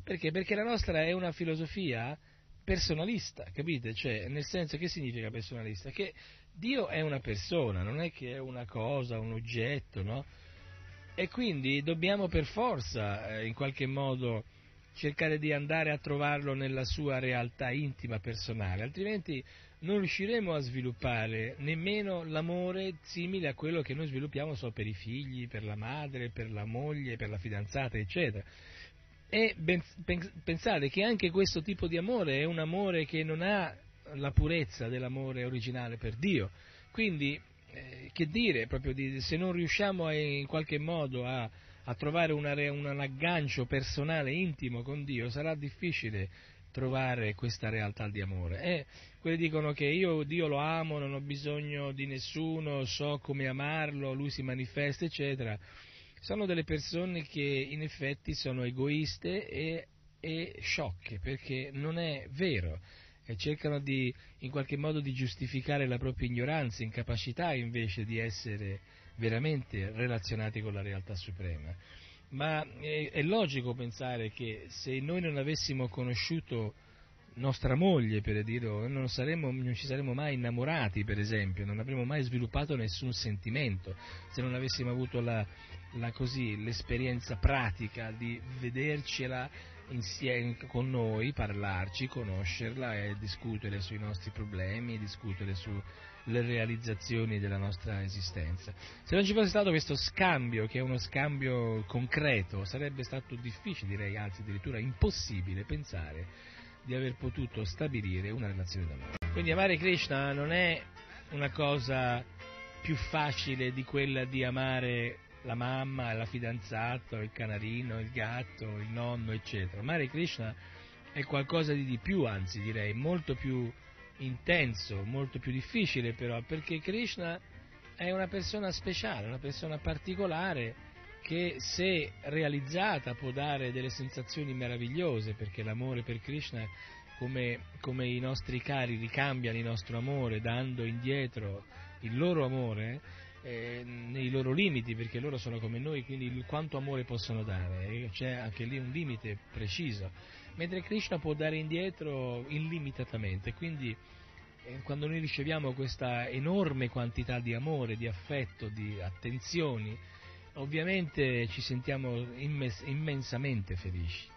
Perché? Perché la nostra è una filosofia personalista, capite? Cioè, nel senso che significa personalista? Che Dio è una persona, non è che è una cosa, un oggetto, no? E quindi dobbiamo per forza, eh, in qualche modo, cercare di andare a trovarlo nella sua realtà intima, personale, altrimenti non riusciremo a sviluppare nemmeno l'amore simile a quello che noi sviluppiamo so, per i figli, per la madre, per la moglie, per la fidanzata, eccetera. E ben, pensate che anche questo tipo di amore è un amore che non ha la purezza dell'amore originale per Dio. Quindi, eh, che dire, proprio di, se non riusciamo a, in qualche modo a, a trovare una, un aggancio personale intimo con Dio, sarà difficile trovare questa realtà di amore. E quelli dicono che io Dio lo amo, non ho bisogno di nessuno, so come amarlo, lui si manifesta, eccetera. Sono delle persone che in effetti sono egoiste e, e sciocche, perché non è vero e cercano di, in qualche modo di giustificare la propria ignoranza, incapacità invece di essere veramente relazionati con la realtà suprema. Ma è, è logico pensare che se noi non avessimo conosciuto nostra moglie, per dirlo, non, saremmo, non ci saremmo mai innamorati, per esempio, non avremmo mai sviluppato nessun sentimento, se non avessimo avuto la, la così, l'esperienza pratica di vedercela insieme con noi, parlarci, conoscerla e discutere sui nostri problemi, discutere su le realizzazioni della nostra esistenza. Se non ci fosse stato questo scambio, che è uno scambio concreto, sarebbe stato difficile, direi anzi addirittura impossibile pensare di aver potuto stabilire una relazione d'amore. Quindi amare Krishna non è una cosa più facile di quella di amare la mamma, la fidanzata, il canarino, il gatto, il nonno, eccetera. Amare Krishna è qualcosa di, di più, anzi direi molto più intenso, molto più difficile però, perché Krishna è una persona speciale, una persona particolare che se realizzata può dare delle sensazioni meravigliose, perché l'amore per Krishna, come, come i nostri cari ricambiano il nostro amore dando indietro il loro amore, eh, nei loro limiti, perché loro sono come noi, quindi quanto amore possono dare, c'è anche lì un limite preciso mentre Krishna può dare indietro illimitatamente, quindi eh, quando noi riceviamo questa enorme quantità di amore, di affetto, di attenzioni, ovviamente ci sentiamo immens- immensamente felici.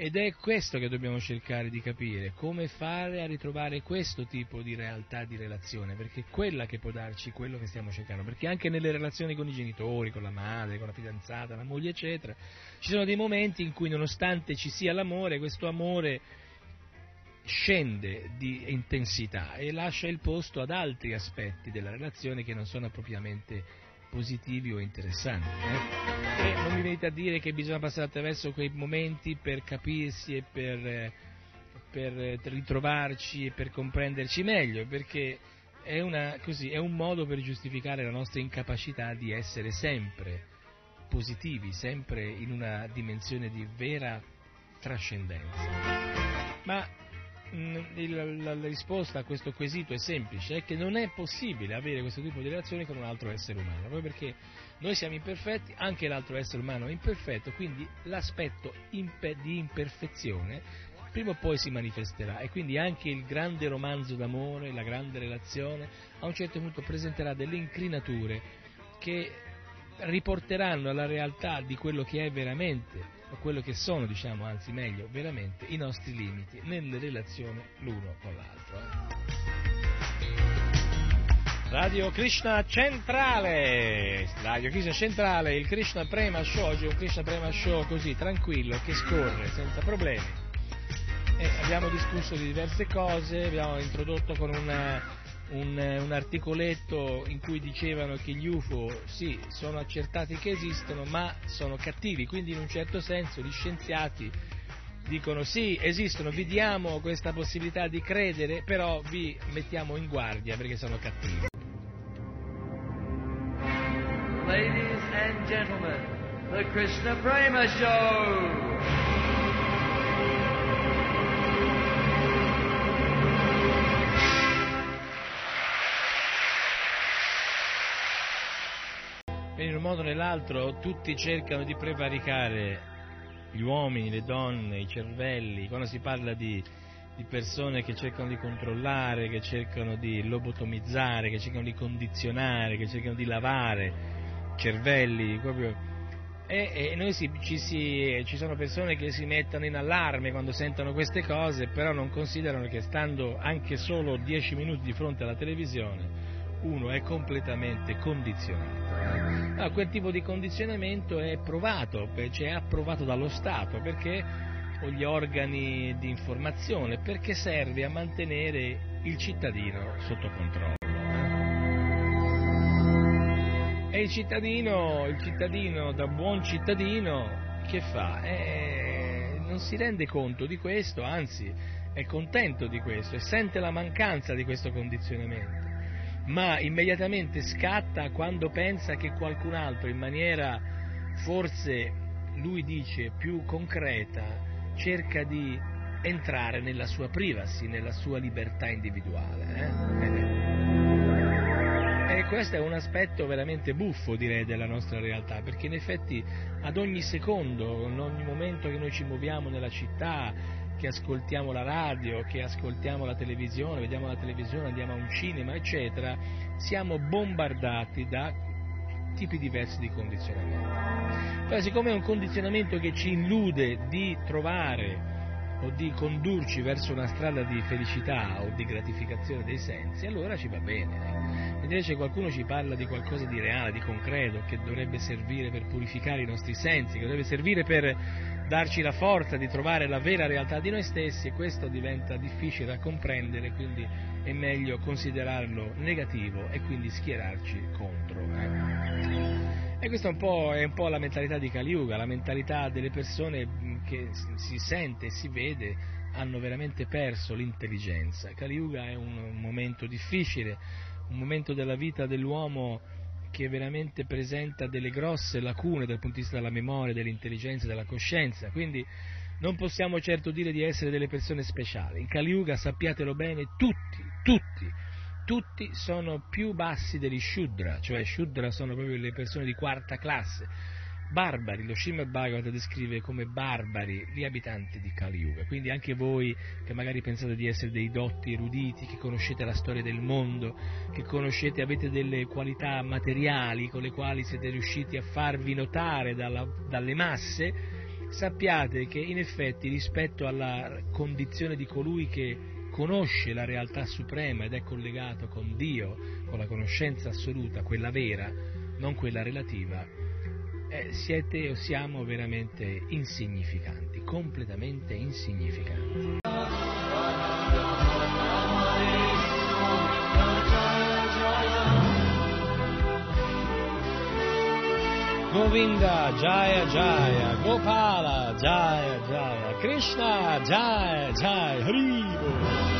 Ed è questo che dobbiamo cercare di capire, come fare a ritrovare questo tipo di realtà di relazione, perché è quella che può darci quello che stiamo cercando, perché anche nelle relazioni con i genitori, con la madre, con la fidanzata, la moglie, eccetera, ci sono dei momenti in cui nonostante ci sia l'amore, questo amore scende di intensità e lascia il posto ad altri aspetti della relazione che non sono propriamente positivi o interessanti. Eh? E non mi venite a dire che bisogna passare attraverso quei momenti per capirsi e per, eh, per ritrovarci e per comprenderci meglio, perché è, una, così, è un modo per giustificare la nostra incapacità di essere sempre positivi, sempre in una dimensione di vera trascendenza. Ma la, risposta a questo quesito è semplice, è che non è possibile avere questo tipo di relazione con un altro essere umano, proprio perché noi siamo imperfetti, anche l'altro essere umano è imperfetto, quindi l'aspetto di imperfezione prima o poi si manifesterà e quindi anche il grande romanzo d'amore, la grande relazione, a un certo punto presenterà delle incrinature che riporteranno alla realtà di quello che è veramente a quello che sono, diciamo, anzi meglio, veramente i nostri limiti nelle relazioni l'uno con l'altro. Eh. Radio Krishna Centrale, Radio Krishna Centrale, il Krishna Prema Show, oggi è un Krishna Prema Show così tranquillo che scorre senza problemi. E abbiamo discusso di diverse cose, abbiamo introdotto con una un, un, articoletto in cui dicevano che gli UFO sì, sono accertati che esistono, ma sono cattivi, quindi in un certo senso gli scienziati dicono sì, esistono, vi diamo questa possibilità di credere, però vi mettiamo in guardia perché sono cattivi. Ladies and gentlemen, the Krishna Prema Show! In un modo o nell'altro tutti cercano di prevaricare gli uomini, le donne, i cervelli, quando si parla di, di persone che cercano di controllare, che cercano di lobotomizzare, che cercano di condizionare, che cercano di lavare cervelli, proprio e, e si, ci, si, ci, sono persone che si mettono in allarme quando sentono queste cose, però non considerano che stando anche solo dieci minuti di fronte alla televisione uno è completamente condizionato. Allora, quel tipo di condizionamento è provato, cioè è approvato dallo Stato, perché, o gli organi di informazione, perché serve a mantenere il cittadino sotto controllo. E il cittadino, il cittadino da buon cittadino, che fa? Eh, non si rende conto di questo, anzi è contento di questo e sente la mancanza di questo condizionamento ma immediatamente scatta quando pensa che qualcun altro in maniera forse lui dice più concreta cerca di entrare nella sua privacy, nella sua libertà individuale. Eh? E questo è un aspetto veramente buffo, direi, della nostra realtà, perché in effetti ad ogni secondo, in ogni momento che noi ci muoviamo nella città, che ascoltiamo la radio, che ascoltiamo la televisione, vediamo la televisione, andiamo a un cinema, eccetera, siamo bombardati da tipi diversi di condizionamento. Però siccome è un condizionamento che ci illude di trovare o di condurci verso una strada di felicità o di gratificazione dei sensi, allora ci va bene. Invece qualcuno ci parla di qualcosa di reale, di concreto, che dovrebbe servire per purificare i nostri sensi, che dovrebbe servire per darci la forza di trovare la vera realtà di noi stessi e questo diventa difficile da comprendere, quindi è meglio considerarlo negativo e quindi schierarci contro. Eh. E questa è un, è un, po', la mentalità di Kali Yuga, la mentalità delle persone che si sente e si vede hanno veramente perso l'intelligenza. Kali Yuga è un, un momento difficile, un momento della vita dell'uomo che veramente presenta delle grosse lacune dal punto di vista della memoria, dell'intelligenza, della coscienza, quindi non possiamo certo dire di essere delle persone speciali. In Kali Yuga, sappiatelo bene, tutti, tutti, tutti sono più bassi degli Shudra, cioè Shudra sono proprio le persone di quarta classe, barbari, lo Srimad Bhagavatam descrive come barbari gli abitanti di Kali Yuga, quindi anche voi che magari pensate di essere dei dotti eruditi, che conoscete la storia del mondo, che conoscete, avete delle qualità materiali con le quali siete riusciti a farvi notare dalla, dalle masse, sappiate che in effetti rispetto alla condizione di colui che conosce la realtà suprema ed è collegato con Dio, con la conoscenza assoluta, quella vera, non quella relativa, eh, siete o siamo veramente insignificanti, completamente insignificanti. Govinda Jaya Jaya, Gopala Jaya Jaya, Krishna Jaya Jaya, Haribo.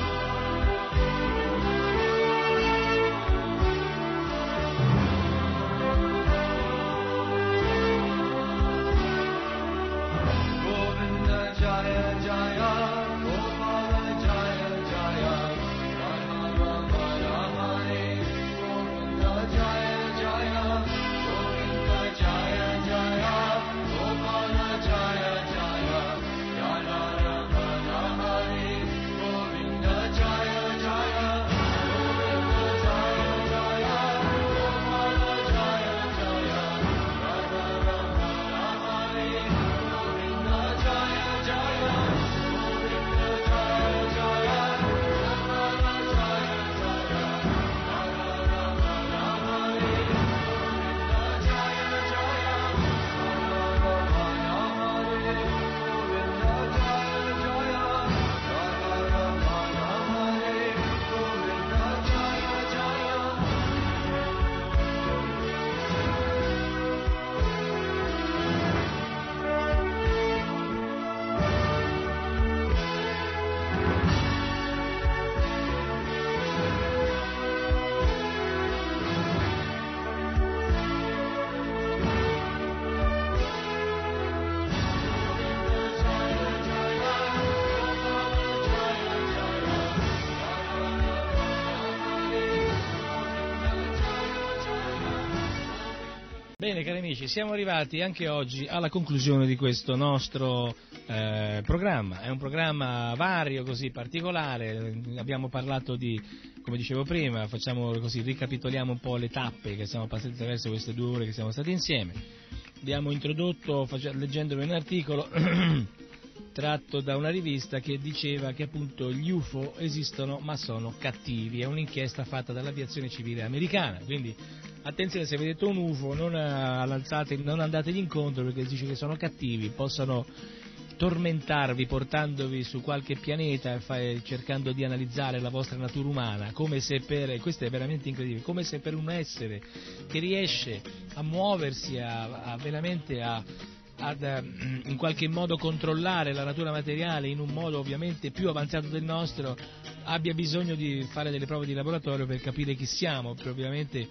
Bene cari amici, siamo arrivati anche oggi alla conclusione di questo nostro eh, programma. È un programma vario, così particolare, abbiamo parlato di, come dicevo prima, facciamo così, ricapitoliamo un po' le tappe che siamo passati attraverso queste due ore che siamo stati insieme. Abbiamo introdotto, leggendovi un articolo tratto da una rivista che diceva che appunto gli UFO esistono ma sono cattivi, è un'inchiesta fatta dall'aviazione civile americana, quindi attenzione se vedete un UFO non, eh, non andategli incontro perché dice che sono cattivi, possono tormentarvi portandovi su qualche pianeta e cercando di analizzare la vostra natura umana, come se per, questo è veramente incredibile, come se per un essere che riesce a muoversi, a, a veramente a, ad in qualche modo controllare la natura materiale in un modo ovviamente più avanzato del nostro, abbia bisogno di fare delle prove di laboratorio per capire chi siamo, ovviamente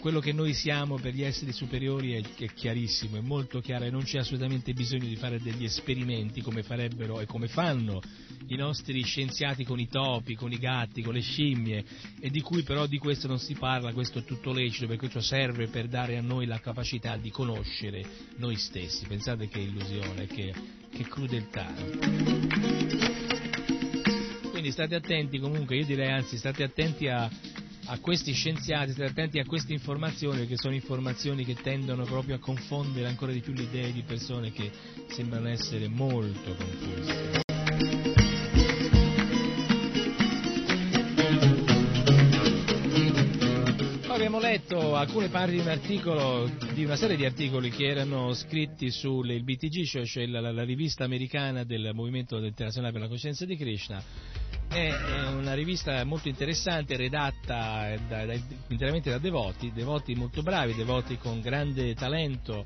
quello che noi siamo per gli esseri superiori è, è, chiarissimo, è molto chiaro e non c'è assolutamente bisogno di fare degli esperimenti come farebbero e come fanno i nostri scienziati con i topi, con i gatti, con le scimmie e di cui però di questo non si parla, questo è tutto lecito perché questo serve per dare a noi la capacità di conoscere noi stessi. Pensate che illusione, che, che crudeltà. Quindi state attenti comunque, io direi anzi state attenti a a questi scienziati, state attenti a queste informazioni, che sono informazioni che tendono proprio a confondere ancora di più le idee di persone che sembrano essere molto confuse. abbiamo letto alcune parti di un articolo, di una serie di articoli che erano scritti sul BTG, cioè, cioè la, la, rivista americana del Movimento Internazionale per la Coscienza di Krishna. È una rivista molto interessante, redatta da, da, interamente da devoti, devoti molto bravi, devoti con grande talento,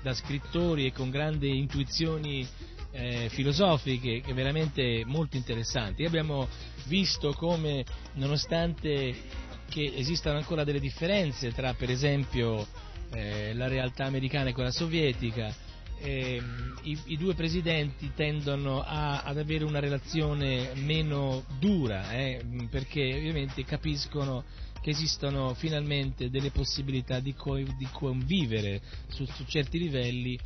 da scrittori e con grandi intuizioni eh, filosofiche veramente molto interessanti. Abbiamo visto come, nonostante che esistano ancora delle differenze tra per esempio eh, la realtà americana e quella sovietica. Eh, i, i, due presidenti tendono a, ad avere una relazione meno dura eh, perché ovviamente capiscono che esistono finalmente delle possibilità di, co- di convivere su, su, certi livelli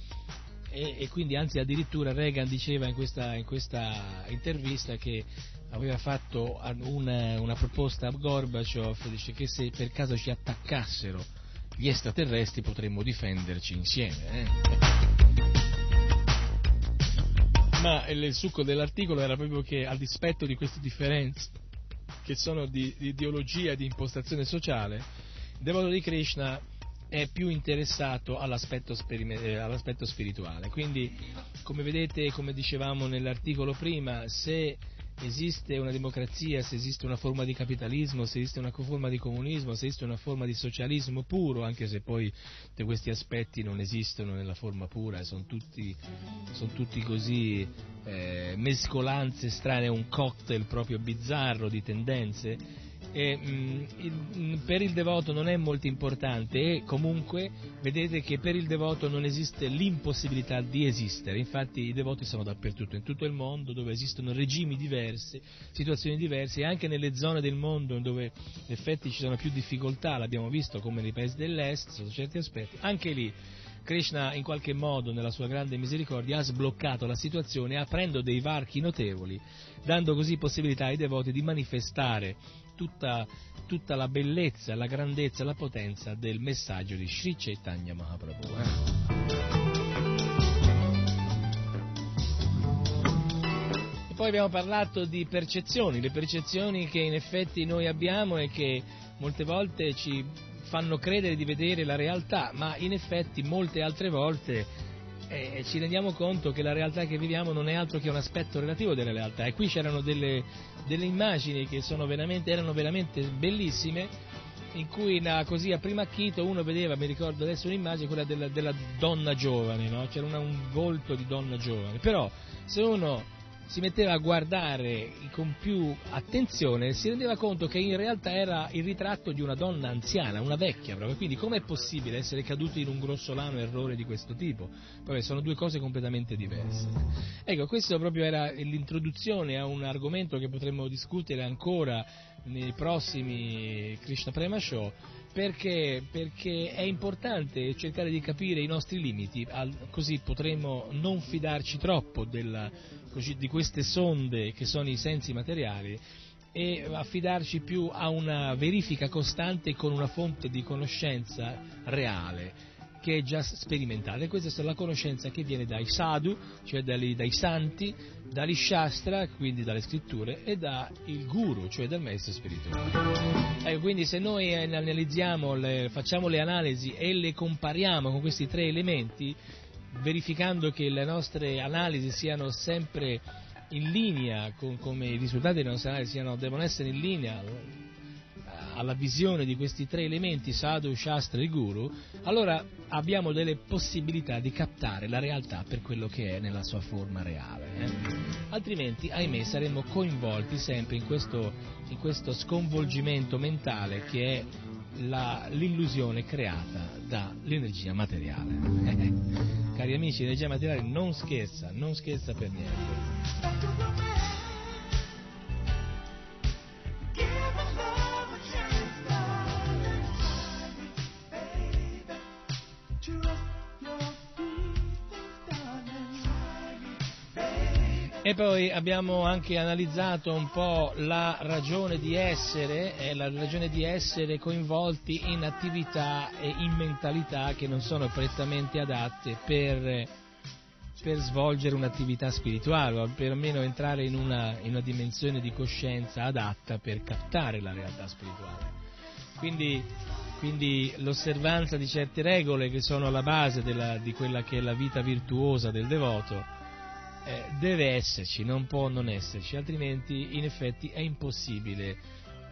e, e, quindi anzi addirittura Reagan diceva in questa, in questa intervista che aveva fatto una, una proposta a Gorbaciov, dice che se per caso ci attaccassero gli extraterrestri potremmo difenderci insieme. Eh? Ma il succo dell'articolo era proprio che a dispetto di queste differenze, che sono di, di ideologia e di impostazione sociale, il devoto di Krishna è più interessato all'aspetto, eh, all'aspetto spirituale. Quindi, come vedete, come dicevamo nell'articolo prima, se esiste una democrazia, se esiste una forma di capitalismo, se esiste una forma di comunismo, se esiste una forma di socialismo puro, anche se poi tutti questi aspetti non esistono nella forma pura, sono tutti, sono tutti così eh, mescolanze strane, un cocktail proprio bizzarro di tendenze eh, mh, per il devoto non è molto importante e comunque vedete che per il devoto non esiste l'impossibilità di esistere, infatti i devoti sono dappertutto, in tutto il mondo dove esistono regimi diversi, situazioni diverse e anche nelle zone del mondo dove in effetti ci sono più difficoltà, l'abbiamo visto come nei paesi dell'est, sotto certi aspetti, anche lì Krishna in qualche modo nella sua grande misericordia ha sbloccato la situazione aprendo dei varchi notevoli, dando così possibilità ai devoti di manifestare tutta, tutta la bellezza, la grandezza, la potenza del messaggio di Sri Chaitanya Mahaprabhu. Eh? Poi abbiamo parlato di percezioni, le percezioni che in effetti noi abbiamo e che molte volte ci fanno credere di vedere la realtà, ma in effetti molte altre volte eh, ci rendiamo conto che la realtà che viviamo non è altro che un aspetto relativo della realtà e qui c'erano delle, delle immagini che veramente, erano veramente bellissime in cui na, così a prima acchito uno vedeva, mi ricordo adesso un'immagine, quella della, della donna giovane, no? c'era una, un volto di donna giovane, però se uno si metteva a guardare con più attenzione si rendeva conto che in realtà era il ritratto di una donna anziana, una vecchia proprio, quindi com'è possibile essere caduti in un grossolano errore di questo tipo? Poi sono due cose completamente diverse. Ecco, questa proprio era l'introduzione a un argomento che potremmo discutere ancora nei prossimi Krishna Prema Show, perché, perché, è importante cercare di capire i nostri limiti, così potremo non fidarci troppo della, di queste sonde che sono i sensi materiali e affidarci più a una verifica costante con una fonte di conoscenza reale che è già sperimentata e questa è la conoscenza che viene dai sadhu, cioè dai, dai santi, dagli shastra, quindi dalle scritture, e dal guru, cioè dal maestro spirituale. Ecco, quindi se noi analizziamo, le, facciamo le analisi e le compariamo con questi tre elementi, verificando che le nostre analisi siano sempre in linea, con, come i risultati delle nostre analisi siano, devono essere in linea alla visione di questi tre elementi, sadhu, shastra e guru, allora abbiamo delle possibilità di captare la realtà per quello che è nella sua forma reale. Eh? Altrimenti, ahimè, saremmo coinvolti sempre in questo, in questo sconvolgimento mentale che è la, l'illusione creata dall'energia materiale. Cari amici, l'energia materiale non scherza, non scherza per niente. E poi abbiamo anche analizzato un po' la ragione di essere, eh, la ragione di essere coinvolti in attività e in mentalità che non sono prettamente adatte per per svolgere un'attività spirituale o perlomeno entrare in una, in una dimensione di coscienza adatta per captare la realtà spirituale. Quindi, quindi l'osservanza di certe regole che sono alla base della, di quella che è la vita virtuosa del devoto eh, deve esserci, non può non esserci, altrimenti in effetti è impossibile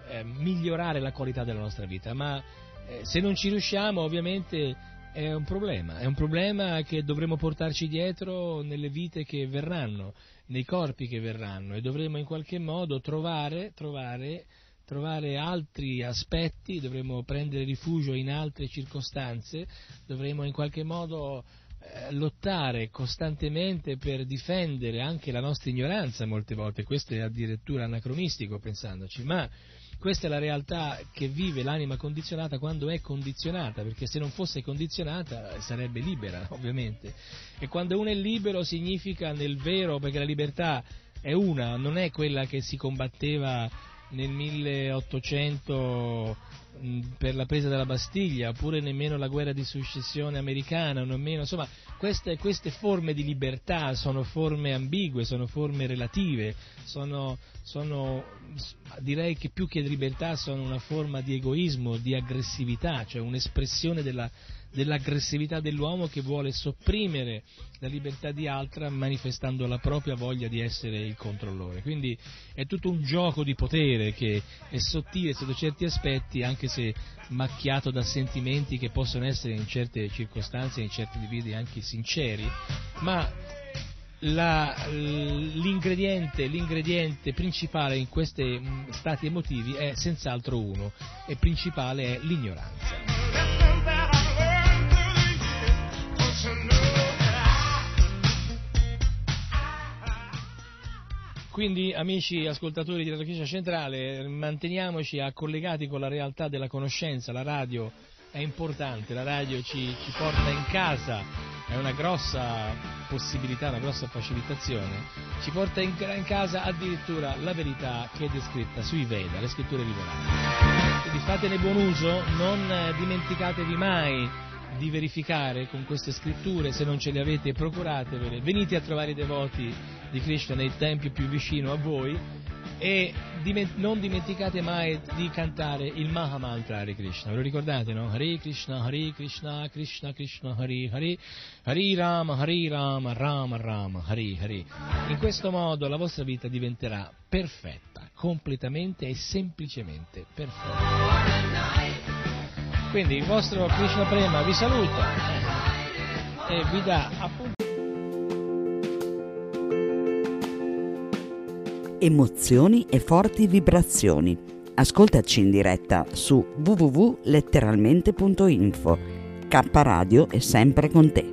eh, migliorare la qualità della nostra vita. Ma eh, se non ci riusciamo ovviamente è un problema, è un problema che dovremo portarci dietro nelle vite che verranno, nei corpi che verranno. E dovremo in qualche modo trovare, trovare, trovare altri aspetti, dovremo prendere rifugio in altre circostanze, dovremo in qualche modo lottare costantemente per difendere anche la nostra ignoranza molte volte, questo è addirittura anacronistico pensandoci, ma questa è la realtà che vive l'anima condizionata quando è condizionata, perché se non fosse condizionata sarebbe libera, ovviamente. E quando uno è libero significa nel vero, perché la libertà è una, non è quella che si combatteva nel 1800 per la presa della Bastiglia, oppure nemmeno la guerra di successione americana, nemmeno, insomma, queste, queste, forme di libertà sono forme ambigue, sono forme relative, sono, sono, direi che più che libertà sono una forma di egoismo, di aggressività, cioè un'espressione della, dell'aggressività dell'uomo che vuole sopprimere la libertà di altra manifestando la propria voglia di essere il controllore. Quindi è tutto un gioco di potere che è sottile sotto certi aspetti, anche se macchiato da sentimenti che possono essere in certe circostanze, in certi individui anche sinceri, ma la, l'ingrediente, l'ingrediente, principale in questi stati emotivi è senz'altro uno, e principale è l'ignoranza. Quindi, amici ascoltatori di Radio Chiesa Centrale, manteniamoci collegati con la realtà della conoscenza. La radio è importante, la radio ci, ci porta in casa, è una grossa possibilità, una grossa facilitazione. Ci porta in, in casa addirittura la verità che è descritta sui Veda, le scritture rivelate. Quindi fatene buon uso, non dimenticatevi mai di verificare con queste scritture, se non ce le avete procuratevele, venite a trovare i devoti di Krishna nei tempi più vicino a voi e non dimenticate mai di cantare il Mahamantra Hare Krishna, ve lo ricordate no? Hare Krishna, Hare Krishna, Krishna Krishna, Hare Hare, Hare Rama, Hare Rama, Rama Rama, Hare Hare. In questo modo la vostra vita diventerà perfetta, completamente e semplicemente perfetta. Quindi il vostro Krishna Prema vi saluta e vi dà appunto. Emozioni e forti vibrazioni. Ascoltaci in diretta su www.letteralmente.info. K Radio è sempre con te.